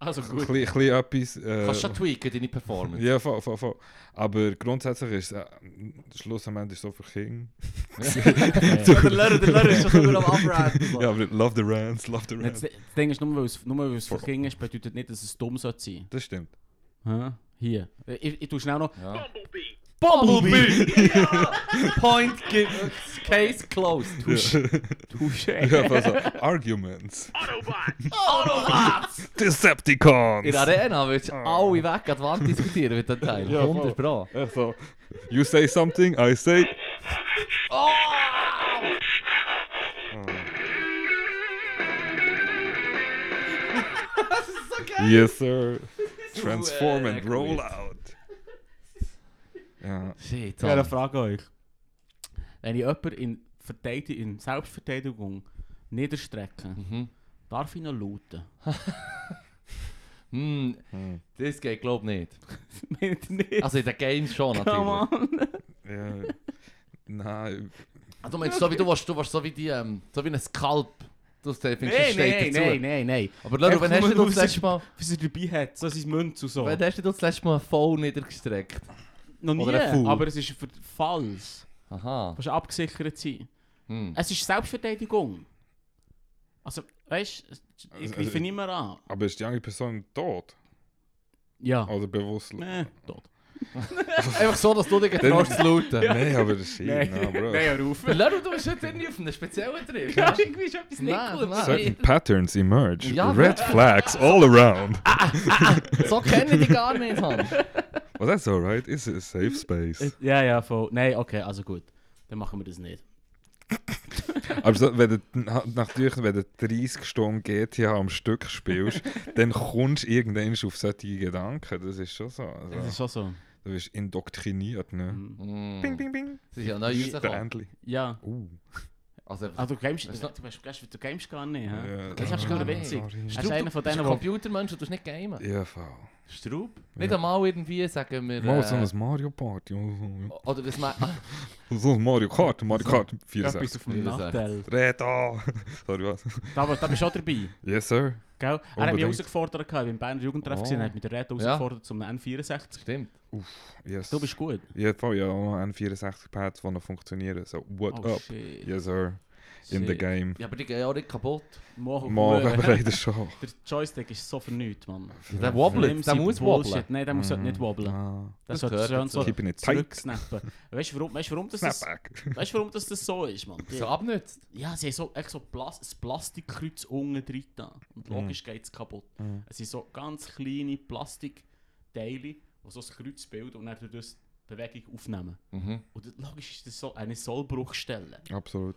Also ein gut. bisschen, ein bisschen etwas. Äh, Kannst du schon tweaken, deine Performance. ja, voll, voll, voll. Aber grundsätzlich ist es, äh, Schluss am Ende ist so für King. der Lehrer, der Lehrer ist schon wieder am Abraten. so. Ja, aber love the Rants, love the Rants. das Ding ist, nur weil es, nur weil es für Kinder ist, bedeutet nicht, dass es dumm sollte sein. Das stimmt. Hä? Hier. Ich, ich tue schnell noch... Ja. Bumblebee. Bumblebee! Point given. Case closed. Touché. Ja, also Arguments. Autobots. Decepticons! In der Arena würdest du alle weg an die Wand diskutieren mit dem Teil. Ja, 100 Pro. Also, you say something, I say. Oh! Yes, sir. Transform and roll out. Ja. Shit, eine Mann. Frage euch. Wenn ich jemanden in, in Selbstverteidigung niederstrecke, Mhm. darf ich noch looten? Hm, Hm. das geht glaub nicht. Nicht? Also in den Games schon Come natürlich. on. ja. Nein, Also, du meinst so wie du warst, du warst so wie die, ähm, so wie ein Skalp. Du findest, Nein, es steht nein, dazu. nein, nein, nein. Aber Leru, wann hast du das letzte Mal, Was er dabei hat, so sein Münz und so. wann hast du das letzte Mal voll niedergestreckt? Noch nie, Oder ein aber es ist für Falls. Aha. Du musst abgesichert sein. Hm. Es ist Selbstverteidigung. Also, weißt du, ich Also- greife also- nicht mehr an. aber ist die andere Person tot? Ja. Oder bewusst? Nee, tot. Einfach so, dass du dich getraust zu looten. Nein, aber das ist Nein, no, bro. nein, hör auf. Leru, du bist heute irgendwie auf einen speziellen Trip. Ja, irgendwie ist etwas nicht Nein, gut. nein. Certain patterns emerge. Ja, Red flags all around. So kenne ich dich gar nicht, Mann. Well, that's alright. It's a safe space. Ja, ja, voll. Nein, okay, also gut. Dann machen wir das nicht. Aber so, wenn du, na- natürlich, wenn du 30 Stunden GTA am Stück spielst, dann kommst du irgendwann auf solche Gedanken. Das ist schon so. Das Also, ist schon so. Du bist indoktriniert, ne? Mm. Bing, bing, bing. Das ist ja neu rausgekommen. Bändli. Ja. Uh. Also, Ah, du gamest, Weißt du, du- du, du, du gamest gar nicht? Ja, Das ist ja, schon ja, witzig. sorry. Er ist einer von bist denen, die... Computermensch und du nicht gamen. Ja, voll. Strub? Ja. Nicht einmal irgendwie sagen wir... Mal so Äh, ein Mario Party. oder das ma So So ein Mario Kart. Mario So. Kart Etwas 64. auf dem 64. Nachteil. Reda! Sorry, was? Da, da bist du auch dabei, Yes, sir. gell? Er hat mich Unbedingt. herausgefordert, ich war im Berner Jugendtreff, Oh. er hat mich der Red herausgefordert zum N64. Stimmt. Yes. Du bist gut. Ja, voll. Ja, auch noch N64-Pads, die noch funktionieren. So, what oh up? shit. Yes, sir. In the game. Ja, aber die gehen ja auch nicht kaputt. Morgen, Morgen, aber leider schon. Der Joystick ist so vernüngt, Mann. Der wobbelt, der muss wobbeln. Nein, der muss halt nicht wobbeln. Ah. Das Das sollte dazu. so zurücksnappen. Weißt du warum, weißt, warum, das das, Snapback. weißt, du, warum das, das so ist, Mann? Die, So abnützt. ja, sie haben so, echt so Plas ein Plastikkreuz unten drin. Und logisch geht es kaputt. Mhm. Es sind so ganz kleine Plastikteile, die so ein Kreuz bilden und dann durch das die Bewegung aufnehmen. Mhm. Und das- logisch ist das so eine Sollbruchstelle. Absolut.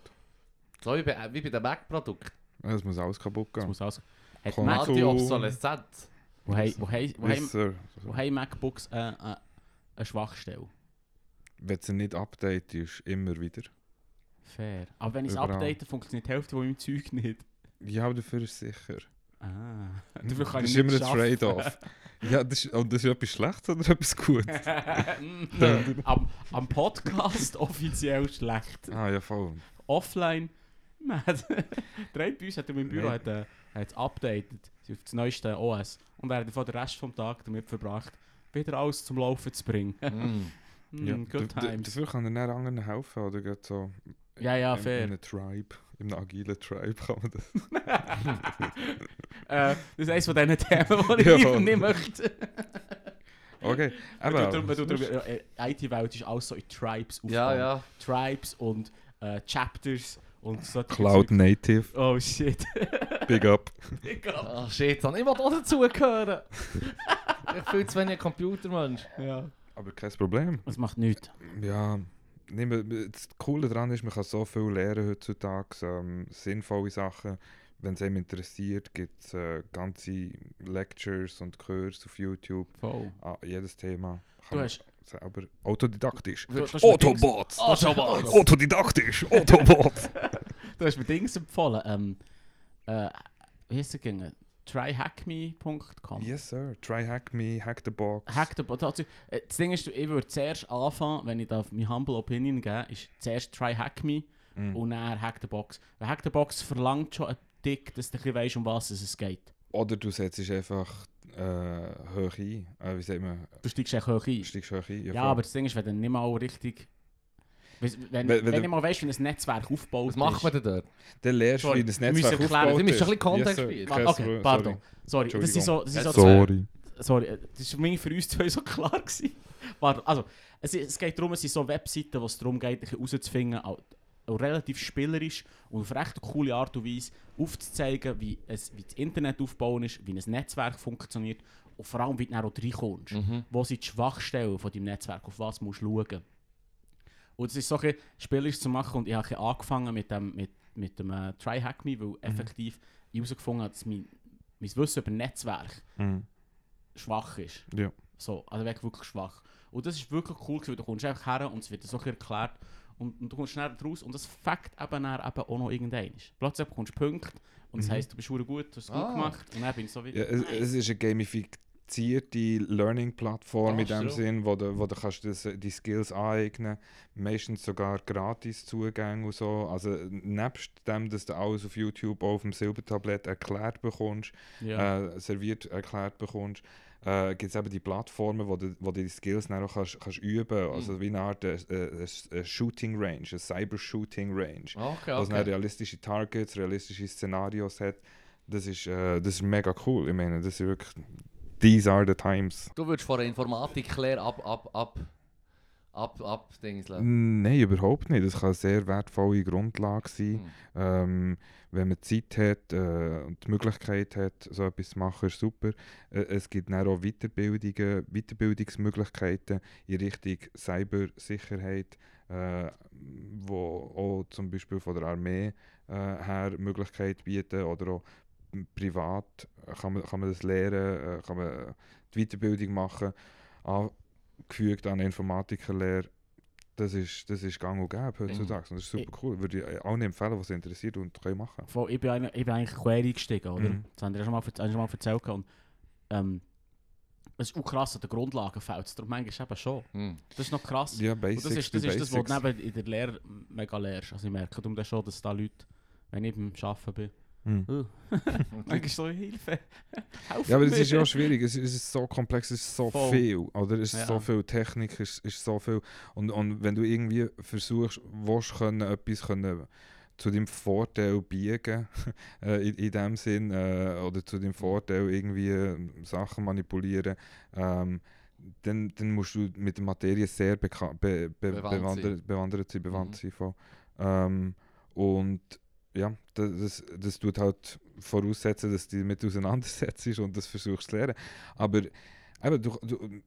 So wie bei, wie bei den Mac-Produkten. Es muss alles kaputt gehen. muss also... Hat Komm. Mac, Radio-Obsoleszenz. wo haben wo wo wo MacBooks äh, äh, eine Schwachstelle? Wenn sie nicht updatest, immer wieder. Fair. Aber wenn ich es update, funktioniert die Hälfte von meinem Zeug nicht. Ja, aber dafür ist es sicher. Ah. Dafür kann das ich ist immer nicht ein arbeiten. Trade-off. ja, das ist, und das ist etwas Schlechtes oder etwas Gutes? am, am Podcast offiziell schlecht. ah, ja, voll. Offline, man hat, der eine bei uns hat in meinem Büro hat, äh, hat es updated, auf das neueste OS. Und er hat den Rest vom Tag damit verbracht, wieder alles zum Laufen zu bringen. Mm. Mm, Ja, good times. Dafür kann er dann anderen helfen, oder? Geht so Ja, ja, in, fair. In einem Tribe, in einem agilen Tribe kann man das. äh, das ist eines von diesen Themen, die ich Ja, nicht möchte. Okay, Wenn du aber... wenn du äh, äh, IT-Welt ist alles so in Tribes Ja, aufgebaut. ja. Tribes und äh, Chapters und so. Cloud Native, Oh shit. big up. Egal. Ach shit, Mann, ich will auch dazugehören. ich fühle zu wenig Computermensch. ja. Aber kein Problem. Das macht nichts. Ja, das Coole daran ist, man kann so viel lernen heutzutage, ähm, sinnvolle Sachen. Wenn es einem interessiert, gibt es äh, ganze Lectures und Kurse auf YouTube. Voll. Ah, jedes Thema Du kann man hast- selber autodidaktisch. Autobots! Autobots! Autodidaktisch! Autobots! du hast mir Dings empfohlen. Ähm, äh, wie heißt der gegangen? Tryhackme.com. yes, sir. Try hack me, hack the box. Hack the äh, das Ding ist, ich würde zuerst anfangen, wenn ich da meine Humble Opinion gebe, ist zuerst Try Hack Me Mm. und dann Hack the Box. Weil Hack the Box verlangt schon ein Dick, dass du ein bisschen weißt, um was es geht. Oder du setzt einfach äh, hoch ein. Äh, wie sagt man? Du steigst echt hoch ein. Steigst hoch ein? Ja, voll. aber das Ding ist, wenn du nicht mal richtig... Wenn, wenn, Wenn- du mal weißt, wie ein Netzwerk aufgebaut Was macht man ist. denn dort? Dann lernst du, Sorry, wie müssen Netzwerk aufgebaut du musst ist. doch ein bisschen Kontext sir. bieten. Kein Okay, pardon. Sorry, das ist so, das ist so sorry. zwei- Sorry. Sorry, das war für uns zwei so klar. Gewesen. Warte, also, es, es geht darum, es sind so Webseiten, wo es darum geht, ein bisschen herauszufinden, relativ spielerisch und auf recht coole Art und Weise aufzuzeigen, wie, es, wie das Internet aufbauen ist, wie ein Netzwerk funktioniert und vor allem, wie du auch reinkommst. Mhm. Wo sind die Schwachstellen von deinem Netzwerk, auf was musst du schauen. Und es ist so ein spielerisch zu machen und ich habe angefangen mit dem, mit, mit dem äh, Try Hack Me, weil effektiv ich herausgefunden habe, dass mein, mein Wissen über Netzwerk Mhm. schwach ist. Ja. So, also wirklich, schwach. Und das ist wirklich cool, weil du kommst einfach her und es wird so erklärt und, und du kommst schnell raus und das fängt eben, dann eben auch noch irgendein. Plötzlich bekommst du Punkte und das Mhm. heisst, du bist gut, du hast es Ah. gut gemacht und dann bin ich so wie... Ja, es, es ist eine gamifizierte Learning-Plattform in dem so. Sinn, wo du, wo du kannst das, die Skills aneignen meistens sogar gratis Zugänge und so. Also nebst dem, dass du alles auf YouTube auf dem Silbertablett erklärt bekommst, ja. äh, serviert erklärt bekommst, äh, gibt es eben die Plattformen, wo du, wo du die Skills dann auch kannst, kannst üben Also wie eine Art äh, äh, äh, Shooting Range, eine Cyber-Shooting Range. Okay, Was dann okay. realistische Targets, realistische Szenarios hat. Das ist, äh, das ist mega cool. Ich meine, das ist wirklich. These are the times. Du würdest von der Informatiklehre ab, ab, ab, ab, ab, Dings lassen. Nein, überhaupt nicht. Das kann eine sehr wertvolle Grundlage sein. Hm. Ähm, wenn man Zeit hat äh, und die Möglichkeit hat, so etwas zu machen, ist super. Äh, es gibt dann auch Weiterbildungen, Weiterbildungsmöglichkeiten in Richtung Cybersicherheit, äh, wo auch zum Beispiel von der Armee äh, her Möglichkeit bieten oder auch privat kann man, kann man das lernen, äh, kann man die Weiterbildung machen, angefügt an Informatikerlehre. Das ist, das ist gang und gäbe heutzutage. Und das ist super cool. Würde ich allen empfehlen, was interessiert und können machen. Voll, ich, bin eigentlich, ich bin eigentlich quer eingestiegen, oder? Mhm. Das haben wir ja schon mal, schon mal erzählt. Und, ähm, es ist auch krass an den Grundlagen fällt. Darum manchmal eben schon. Hm. Das ist noch krass. Ja, Und Basics, das ist, das, ist das, was du neben in der Lehre mega lernst. Also ich merke darum schon, dass da Leute, wenn ich beim Arbeiten bin, Mhm. uh, manchmal so Hilfe. Ja, aber es ist ja schwierig. Es, es ist so komplex, es ist so Voll. viel. Oder? Es ist Ja. so viel Technik, es ist so viel. Und, und wenn du irgendwie versuchst, willst, können, etwas können zu deinem Vorteil biegen, äh, in, in dem Sinn, äh, oder zu deinem Vorteil irgendwie äh, Sachen manipulieren, ähm, dann, dann musst du mit der Materie sehr be, be, bewandert, bewandert sein, bewandt Mhm. sein. Voll. Ähm, und ja, das, das, tut halt voraussetzen, dass du dich damit auseinandersetzt und das versuchst zu lernen. Aber eben, du, du,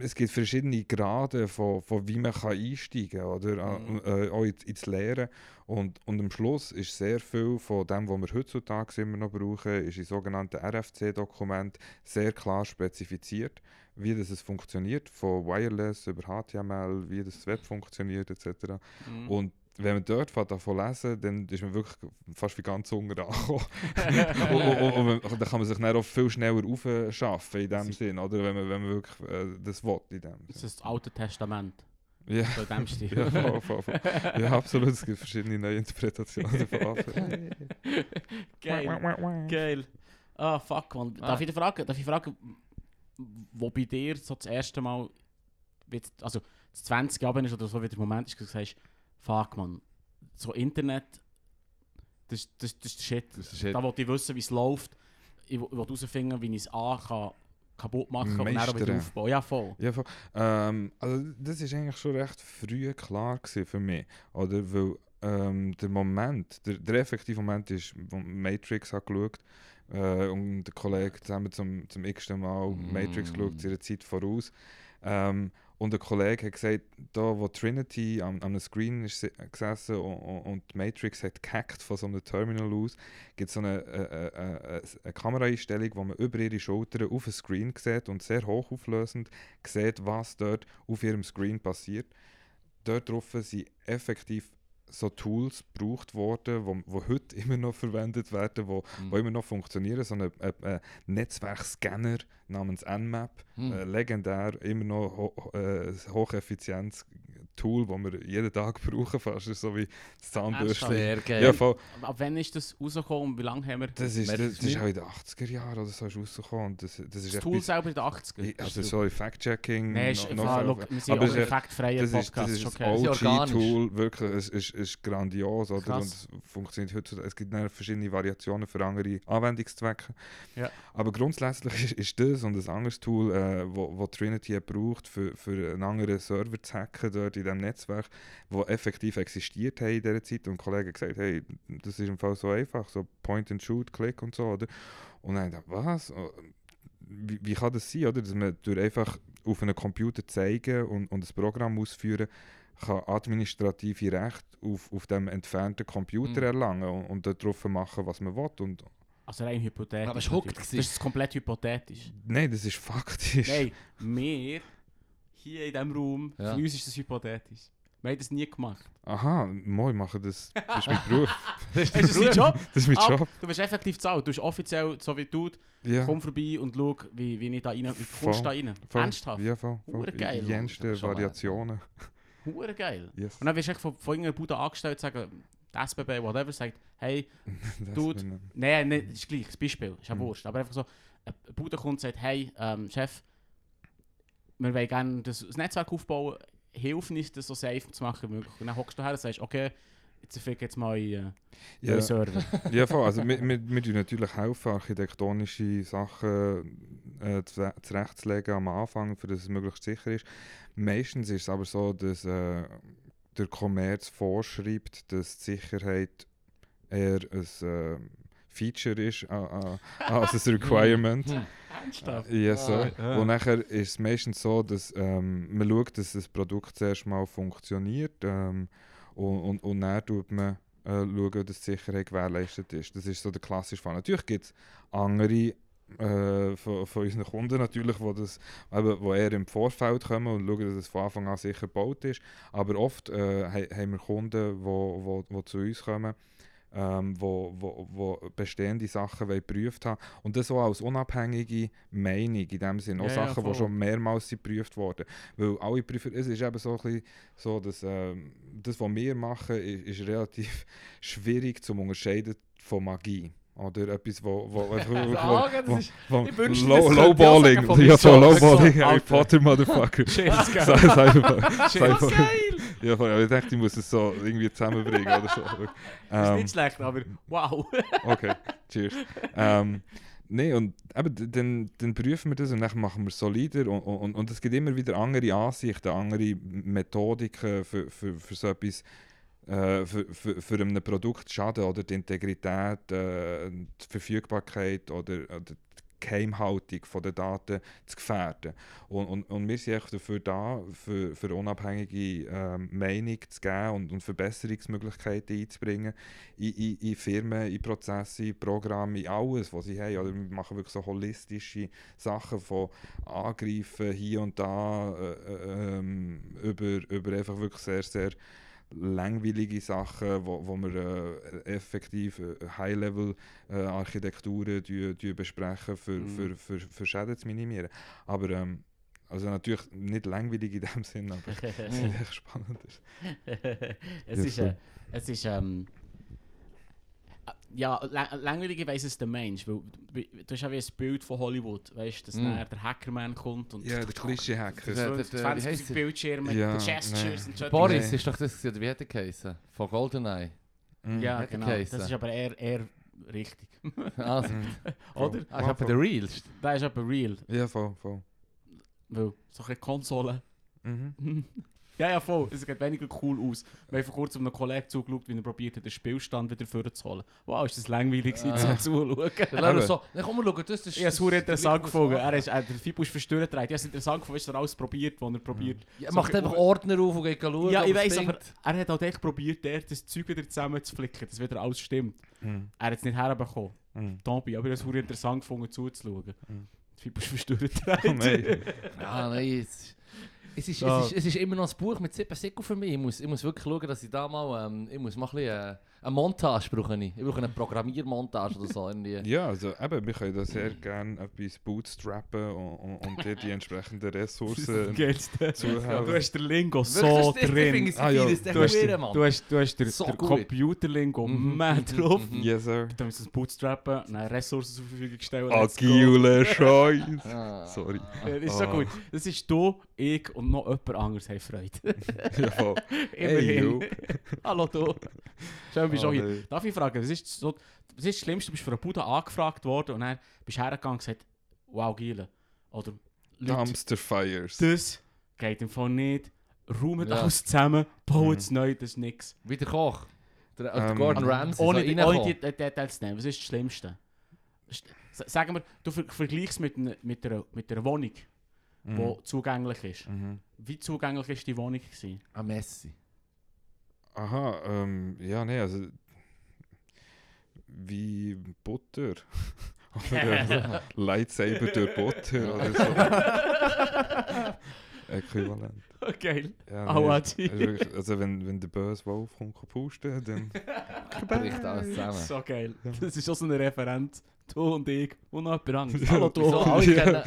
es gibt verschiedene Grade von, von wie man kann einsteigen kann, oder? Mhm. Äh, auch in- ins Lehren. Und, und am Schluss ist sehr viel von dem, was wir heutzutage immer noch brauchen, ist in sogenannten RFC-Dokument sehr klar spezifiziert, wie das es funktioniert, von Wireless über HTML, wie das Web funktioniert etc. Mhm. Und wenn man dort fängt davon lesen, dann ist man wirklich fast wie ganz unten angekommen. und, und, und, und, dann kann man sich dann auch viel schneller aufschaffen in dem Sinn, oder? Wenn man, wenn man wirklich äh, das will in dem Das Sinn. ist das Alte Testament. Ja. So in dem Stil. Ja, voll, voll, voll. ja, absolut. Es gibt verschiedene neue Interpretationen davon. Geil. Geil. Ah, fuck, man. Ah. Darf ich dich fragen, darf ich fragen, wo bei dir so das erste Mal, also das 20 Jahre ist oder so, wie der Moment ist, du sagst, fuck, man, so Internet, das, das, das ist der Shit. Das ist Shit. Da wollte ich wissen, wie es läuft. Ich will herausfinden, wie ich es A kann, kaputt machen und dann wieder aufbauen. Ja, voll. Ja, voll. ähm, also das ist eigentlich schon recht früh klar für mich. Oder? Weil ähm, der Moment, der, der effektive Moment ist, wo Matrix hat geschaut äh, und der Kollege zusammen zum, zum x-ten Mal Matrix Mm. geschaut, ihre Zeit voraus. Ähm, und der Kollege hat gesagt, da wo Trinity am, am Screen ist gesessen und, und, Matrix hat gehackt von so einem Terminal aus, gibt es so eine, äh, äh, äh, eine Kameraeinstellung, wo man über ihre Schultern auf dem Screen sieht und sehr hochauflösend sieht, was dort auf ihrem Screen passiert. Dort drauf sind effektiv so Tools gebraucht worden, wo, wo heute immer noch verwendet werden, wo, Mhm. wo immer noch funktionieren. So ein Netzwerkscanner namens Nmap, Äh, legendär, immer noch ho äh, ein hocheffizientes Tool, das wir jeden Tag brauchen fast. Ist so wie das Zahnbürstchen. Sehr geil. Ja, voll. Ab wann ist das rausgekommen und wie lange haben wir Das ist, das, ist auch in den 80er Jahren oder so ist rausgekommen. Und Das, das ist das Tool selber in den 80er? Ich- Also sorry, Fact-Checking. Nein, ist, noch- noch- look, wir sind aber ein ist- faktfreier das ist, Podcast, das ist ist okay. OG-Tool, wirklich, es ist, ist grandios, oder? Krass. Und es funktioniert heute, es gibt dann verschiedene Variationen für andere Anwendungszwecke. Ja. Aber grundsätzlich ist, ist das und ein anderes Tool, äh, wo, wo Trinity braucht, für, für einen anderen Server zu hacken dort in diesem Netzwerk, wo effektiv existiert hat in dieser Zeit und Kollegen gesagt, hey, das ist im Fall so einfach, so Point and Shoot, Klick und so, oder? Und dann dachte was? Oh, Wie, wie kann das sein, oder? Dass man durch einfach auf einem Computer zeigen und, und das Programm ausführen kann administrative Rechte auf, auf dem entfernten Computer Mhm. erlangen und, und darauf machen, was man will. Und, Also rein hypothetisch. Aber es gewesen. Das ist komplett hypothetisch. nein, das ist faktisch. Nein, wir hier in diesem Raum, Ja. für uns ist das hypothetisch. Wir haben das nie gemacht. Aha, moi, machen das. Das ist mein Beruf. Das ist Das ist dein Job. Das ist mein Job. Du wirst effektiv zahlt. Du bist offiziell, so wie du, Ja. komm vorbei und schau, wie, wie ich da rein, wie kommst du da rein. voll. Ernsthaft. Ja, voll. voll. Hure geil. Jenste Variationen. Hure geil. Yes. Und dann wirst du von, von irgendeiner Bude angestellt sagen, die SBB, whatever, sagt, hey, Dude. nein, nee, das ist gleich, das Beispiel, ist ja Mhm. wurscht. Aber einfach so, ein Bude kommt und sagt, hey, ähm, Chef, wir wollen gerne das, das Netzwerk aufbauen, hilf uns, das so safe zu machen wie möglich. Und dann hockst du her und sagst, okay, jetzt fick jetzt mal äh, Ja. Server. ja, voll. Also, wir, wir, wir tun natürlich helfen, architektonische Sachen äh, zu- zurechtzulegen am Anfang, für dass es möglichst sicher ist. Meistens ist es aber so, dass äh, der Kommerz vorschreibt, dass die Sicherheit eher ein äh, Feature ist äh, äh, als ein Requirement. Hm. Ernsthaft? Ja, so. Ah. Und nachher ist es meistens so, dass ähm, man schaut, dass das Produkt zuerst mal funktioniert ähm, und, und, und dann tut man äh, schauen, dass die Sicherheit gewährleistet ist. Das ist so der klassische Fall. Natürlich gibt es andere äh, von, von unseren Kunden natürlich, wo, das, eben, wo eher im Vorfeld kommen und schauen, dass es von Anfang an sicher gebaut ist. Aber oft äh, ha- haben wir Kunden, die wo, wo, wo zu uns kommen, ähm, wo, wo, wo bestehende Sachen geprüft haben und das auch als unabhängige Meinung in dem Sinne. Auch Ja, ja, Sachen, voll. die schon mehrmals geprüft wurden. Weil alle Prüfer, es ist eben so, ein bisschen so dass ähm, das, was wir machen, ist, ist relativ schwierig zu unterscheiden von Magie. Oder etwas, wo, wo, wo, wo, wo, low, auch Lowballing, von ja so. Lowballing, So, Harry. Potter Motherfucker. Cheers, Sei- geil. geil. Ja, voll, ich dachte, ich muss es so irgendwie zusammenbringen oder so. Das ist Ähm, nicht schlecht, aber wow. Okay, cheers. ähm, nee, und eben, dann, dann prüfen wir das und dann machen wir es solider und, und, und es gibt immer wieder andere Ansichten, andere Methodiken für, für, für so etwas, äh, für, für, für einem Produkt schaden oder die Integrität, äh, die Verfügbarkeit oder, oder die Geheimhaltung den Daten zu gefährden. Und, und, und wir sind dafür da, für, für unabhängige ähm, Meinung zu geben und, und Verbesserungsmöglichkeiten einzubringen in, in, in Firmen, in Prozesse, in Programme, in alles, was sie haben. Oder wir machen wirklich so holistische Sachen von Angreifen hier und da äh, äh, ähm, über, über einfach wirklich sehr, sehr langweilige Sachen, wo, wo wir äh, effektiv äh, High-Level-Architekturen die, die besprechen, für, Mhm. für, für, für Schäden zu minimieren. Aber ähm, also natürlich nicht langweilig in dem Sinn, aber es ist echt spannend. es ist, äh, es ist, ähm, äh, ja, lang langweilig weiss es der Mensch, weil du, hast ja wie ein Bild von Hollywood, weißt du, dass Mm. der Hackerman kommt und Ja, der Klischee-Hacker. Der- der- der- wie 20 heisst er? Bildschirme, Ja, die Gestures nee. und so. Boris Nee. ist doch das, wie hat er geheißen? Von Goldeneye. Mhm. Ja, er genau. geheißen? Das ist aber eher, eher richtig. Also, Oder? ah, ist etwa der Realste. Das ist aber real. Ja, voll, voll. Weil so eine Konsole. Mhm. Ja, ja, voll. Es sieht weniger cool aus. Wir haben vor kurzem einem Kollegen zugeschaut, wie er probiert hat, den Spielstand wieder vorzuholen. Wow, ist das langweilig gewesen, zum Zuschauen. Dann so, dann komm mal schauen, das ist... Ich habe es verdammt interessant gefunden. Er ist, äh, der Fibu ist verstört. Ich habe es interessant gefunden, was er alles probiert, was er probiert. Ja, macht einfach Ordner auf und geht schauen, Ja, ich weiss, aber er hat halt echt probiert, das Zeug wieder zusammenzuflicken, dass wieder alles stimmt. Mhm. Er hat es nicht herbekommen. Mhm. Tombi, aber ich habe es verdammt interessant gefunden zuzuschauen. Mhm. Fibu ist verstört. Oh nein. Ja, nein, es, es, ist, es, ist, es ist immer noch ein Buch mit sieben Sekunden für mich. Ich muss, ich muss wirklich schauen, dass ich da mal... Ähm, ich muss mal ein bisschen... Äh, eine Montage brauche ich. Ich brauche eine Programmiermontage oder so. Irgendwie. Ja, also eben, wir können da sehr gerne etwas bootstrappen und, und, und dir die entsprechenden Ressourcen Geilste. zuhauen. Du hast den Lingo so Wirklich, das- das drin. Ah, ja. Du hast, den, du hast, du hast den, So den. Computerlingo Mhm, mad mhm, drauf. mhm. Yes, sir. Dann müssen wir bootstrappen, dann Ressourcen zur Verfügung stellen. Agile Scheiß. Ah. Sorry. Das ist so Ah. gut. Das ist du, ich und noch jemand anderes haben Freude. Ja, voll. Immerhin. yo. Hallo du. Schön, bist du Oh, auch hier. nein. Darf ich fragen, was ist, so, was ist das Schlimmste? Du bist von einer Bude angefragt worden und dann bist du hergegangen und gesagt, wow, Giele. Oder Leute, Dumpster Fires. das geht im Fall nicht. Räumt Ja. alles zusammen, baut Mhm. es neu, das ist nix. Wie der Koch. Der, der Ähm, Gordon Ramsay. ohne, die, ohne die Details zu nehmen, was ist das Schlimmste? Sagen wir, du ver vergleichst es mit, einer- mit, einer, mit einer Wohnung, die Mhm. zugänglich ist. Mhm. Wie zugänglich war die Wohnung? Gewesen? Ein Messi. Aha, ähm, ja, nee, also wie Butter. Oder Lightsaber durch Butter oder so. Äquivalent. Geil. Ja, nee, die. also, wirklich, also wenn, wenn der böse Wolf kommt pusten, dann... Bricht alles zusammen. So geil. Ja. Das ist auch so eine Referenz. Du und ich und noch jemand anderes. Hallo du. Wieso? Alle kennen...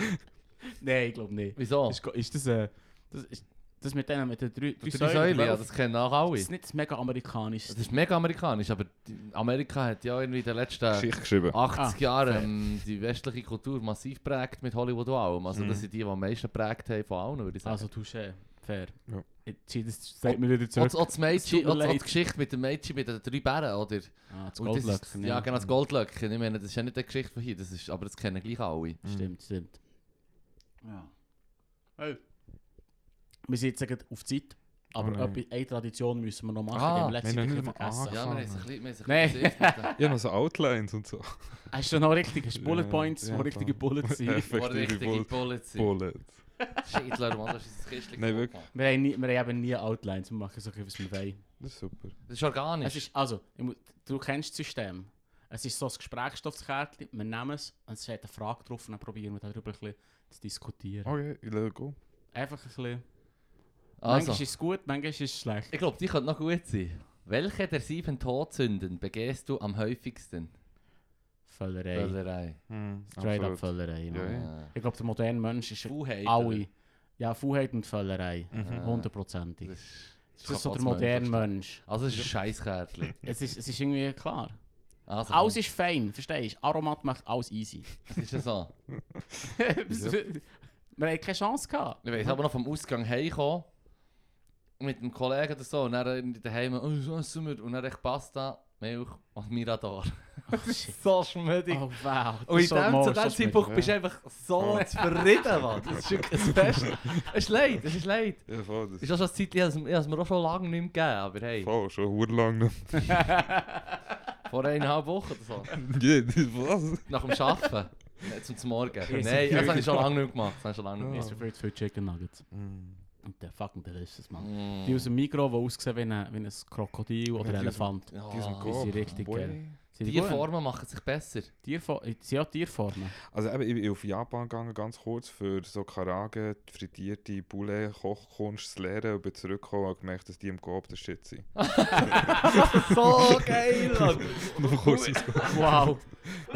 Nein, ich glaube nicht. Wieso? Ist, ist das, äh, das, ist, das mit denen mit den drei, Die drei Säulen, ja, das kennen auch alle. Das ist nicht das mega amerikanisch. Das ist mega amerikanisch, aber Amerika hat ja irgendwie in den letzten Geschichte geschrieben. 80 Ah, Jahren fair. ähm, die westliche Kultur massiv prägt mit Hollywood und allem. Also Mhm. das sind die, die am meisten prägt haben von allen, würde ich sagen. also touché. Fair. Ja. Ich, das sagt mir wieder zurück. auch das Mädchen, tut mir auch, auch die. Geschichte mit dem Mädchen mit den drei Bären, oder? Ah, das Goldlöckchen. Ja, genau, das Goldlöckchen. Ich meine, das ist ja nicht die Geschichte von hier, das ist, aber das kennen gleich alle. Stimmt, stimmt. Ja. Hey. Wir sind jetzt gerade auf Zeit. Aber Oh nein. eine Tradition müssen wir noch machen. Ah, die haben wir letztes wir haben Mal nicht mal vergessen. Ja, wir haben Angefangen. ein bisschen, haben bisschen beschäftigt. Ja, noch so Outlines und so. Hast du noch richtig? Hast du Bullet Points, ja, wo richtige. Bullets sind? Richtige Bull Bullets sind. Bullets. Shit, Leute, Mann, das ist ein Kistchen. Nein, wirklich. Wir haben, nie, wir haben eben nie Outlines, wir machen so, ein bisschen, was wir wollen. Das ist super. Das ist organisch. Es ist, also, du kennst das System. Es ist so ein Gesprächsstoffskärtchen, wir nehmen es und es steht eine Frage drauf und dann probieren wir darüber ein bisschen zu diskutieren. Okay, let's go. Einfach ein bisschen... also, Manchmal ist es gut, manchmal ist es schlecht. ich glaube, die könnte noch gut sein. Welche der sieben Todsünden begehst du am häufigsten? Völlerei. Völlerei. Hm, Straight up absolut. Völlerei. Ja, ja. Ich glaube, der moderne Mensch ist Fuhheit, alle... Ja, Fuheit und Völlerei. Mhm. Hundertprozentig. Das Das ist so der moderne Mensch. Also es ist ein Scheißkärtchen. Es ist, es ist irgendwie klar. Also, Alles ist fein, verstehst du? Aromat macht alles easy. es ist ja so. Wir haben keine Chance gehabt. Ich weiß aber noch vom Ausgang heimgekommen. Mit einem Kollegen oder so. Und dann irgendwie daheim, oh, was essen wir? Und dann echt Pasta, Milch und Mirador. Oh, so schmüdig. Oh wow. Und in Das ist so dem, zu so dem Zeitpunkt bist du einfach so zufrieden, Mann. Das ist wirklich das Beste. Es ist leid, es ist leid. Ja, voll. Das ist auch schon eine Zeit, ich habe ich mir auch schon lange nicht mehr gegeben. Aber hey, voll, schon urlang noch. vor eineinhalb Wochen oder so. Ja, das- was? Nach dem Arbeiten. Nicht zum Morgen. Nein, das habe ich schon lange nicht mehr gemacht. Das habe ich schon lange nicht Mr. mehr Fritz für Chicken Nuggets. Hm. Und der fucking delicious, man. gemacht. Die aus dem Mikro, die aussehen wie ein, wie ein Krokodil oder Ja, ein die aus- Elefant. Ja, Die sind die sind gut. richtig geil. Sind die Die gut? Formen machen sich besser. Tierfo äh, ja Tierformen. Also eben, ich bin auf Japan gegangen, ganz kurz, für so Karage, frittierte Bulle, Kochkunst zu lernen und bin zurückgekommen und gemerkt, dass die im Coop der Shit sind. so geil. Noch kurz ins Wow.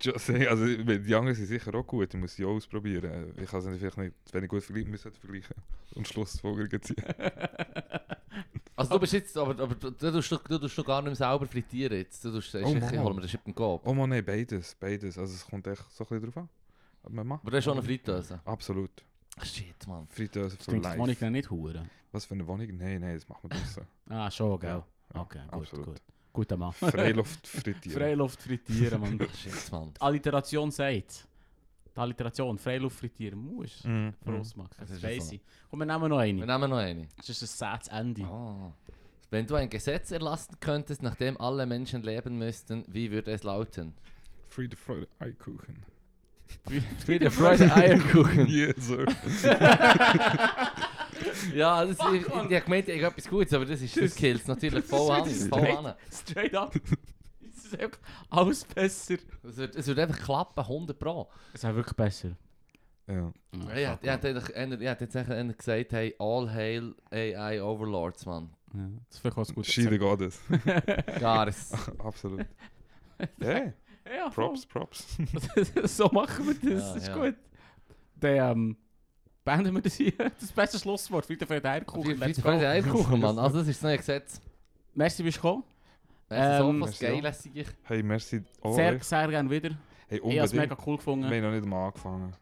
Just saying, also die anderen sind sicher auch gut, ich muss sie auch ausprobieren. Ich kann es vielleicht nicht, wenn ich gut vergleichen müssen, vergleichen und Schlussfolgerungen ziehen. Also du bist jetzt, aber, aber du, du, tust, du tust noch gar nicht mehr selber frittieren jetzt. Du tust, Oh, ich Mann. hol mir Chip Kopf. Oh man, nein, beides, beides. Also es kommt echt so ein bisschen drauf an. Was man macht. Aber du hast schon eine Fritteuse. Absolut. Shit, Mann. Fritteuse Das für klingt das life. nicht hure. Was für eine Wohnung? Nein, nein, das macht man draussen. Ah, schon, gell? Ja, okay, gut, absolut. gut. Guter Mann. Freiluft frittieren. Freiluft frittieren, Mann. Shit, Mann. Die Alliteration sagt. Die Alliteration, Freiluft frittieren, muss. Mhm. Gross machen. Das Das ist weiss so. ich. Komm, wir nehmen noch Wir eine. nehmen noch eine. Das ist ein sats Ende. Ah. Wenn du ein Gesetz erlassen könntest, nach dem alle Menschen leben müssten, wie würde es lauten? Friede, Freude, Eikuchen. Friede, Freude, Eierkuchen. yes, sir. Ja, das, ich, ich, ich habe gemeint, ich habe etwas Gutes, aber das ist das kills natürlich voll an. Ist Voll straight- an. Straight up. Es ist einfach alles besser. Es wird, es wird einfach klappen, 100 Pro. Es ist wirklich besser. Ja. Ja, ich ich ich hätte jetzt einer gesagt, hey, all hail AI Overlords, Mann. Ja, das ist vielleicht auch ein gutes She the Goddess. Ja, das... Absolut. Hey, Ja, Props, Props. so machen wir das. Ja, das ist ja. gut. Dann ähm, beenden wir das hier. Das beste Schlusswort. Friede, Freude, Eierkuchen. Friede, Freude. Eierkuchen, Mann. Also das ist das neue Gesetz. Merci, bist du gekommen. Merci Ähm, so sag ich. Hey, merci. Oh, Sehr, sehr gerne wieder. hey, Ich habe es unbedingt. mega cool gefunden. Wir haben noch nicht mal angefangen.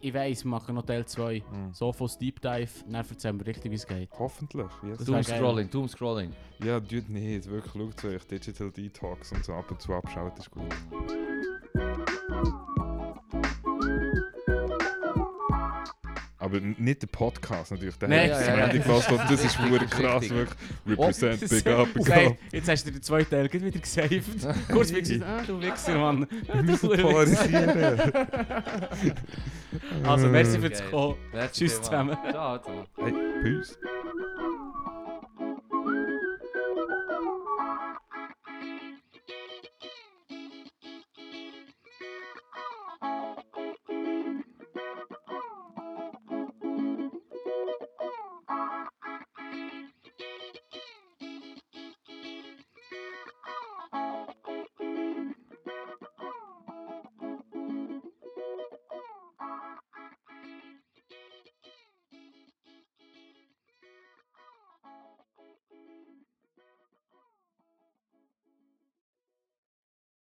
Ich weiss, wir machen noch Teil 2. Mhm. Sofos Deep Dive. Dann erzählen wir richtig, wie es geht. Hoffentlich. Yes. Das wär geil. Doomscrolling, Doomscrolling. Ja, tut nicht. Wirklich, schaut euch Digital Detox und so ab und zu abschaut, ist gut. Aber nicht der Podcast natürlich. Der Nein, hat ja, ja. die gehört, das ist wirklich krass. richtig. Wirklich. Represent, Das- big up, big up. jetzt hast du den zweiten Teil wieder gesaved. Kurz wie gesagt, ah, du Wichser, Mann. Wir müssen polarisieren. Also, merci fürs Geil. Kommen. Tschüss zusammen. Ciao zusammen. hey, peace.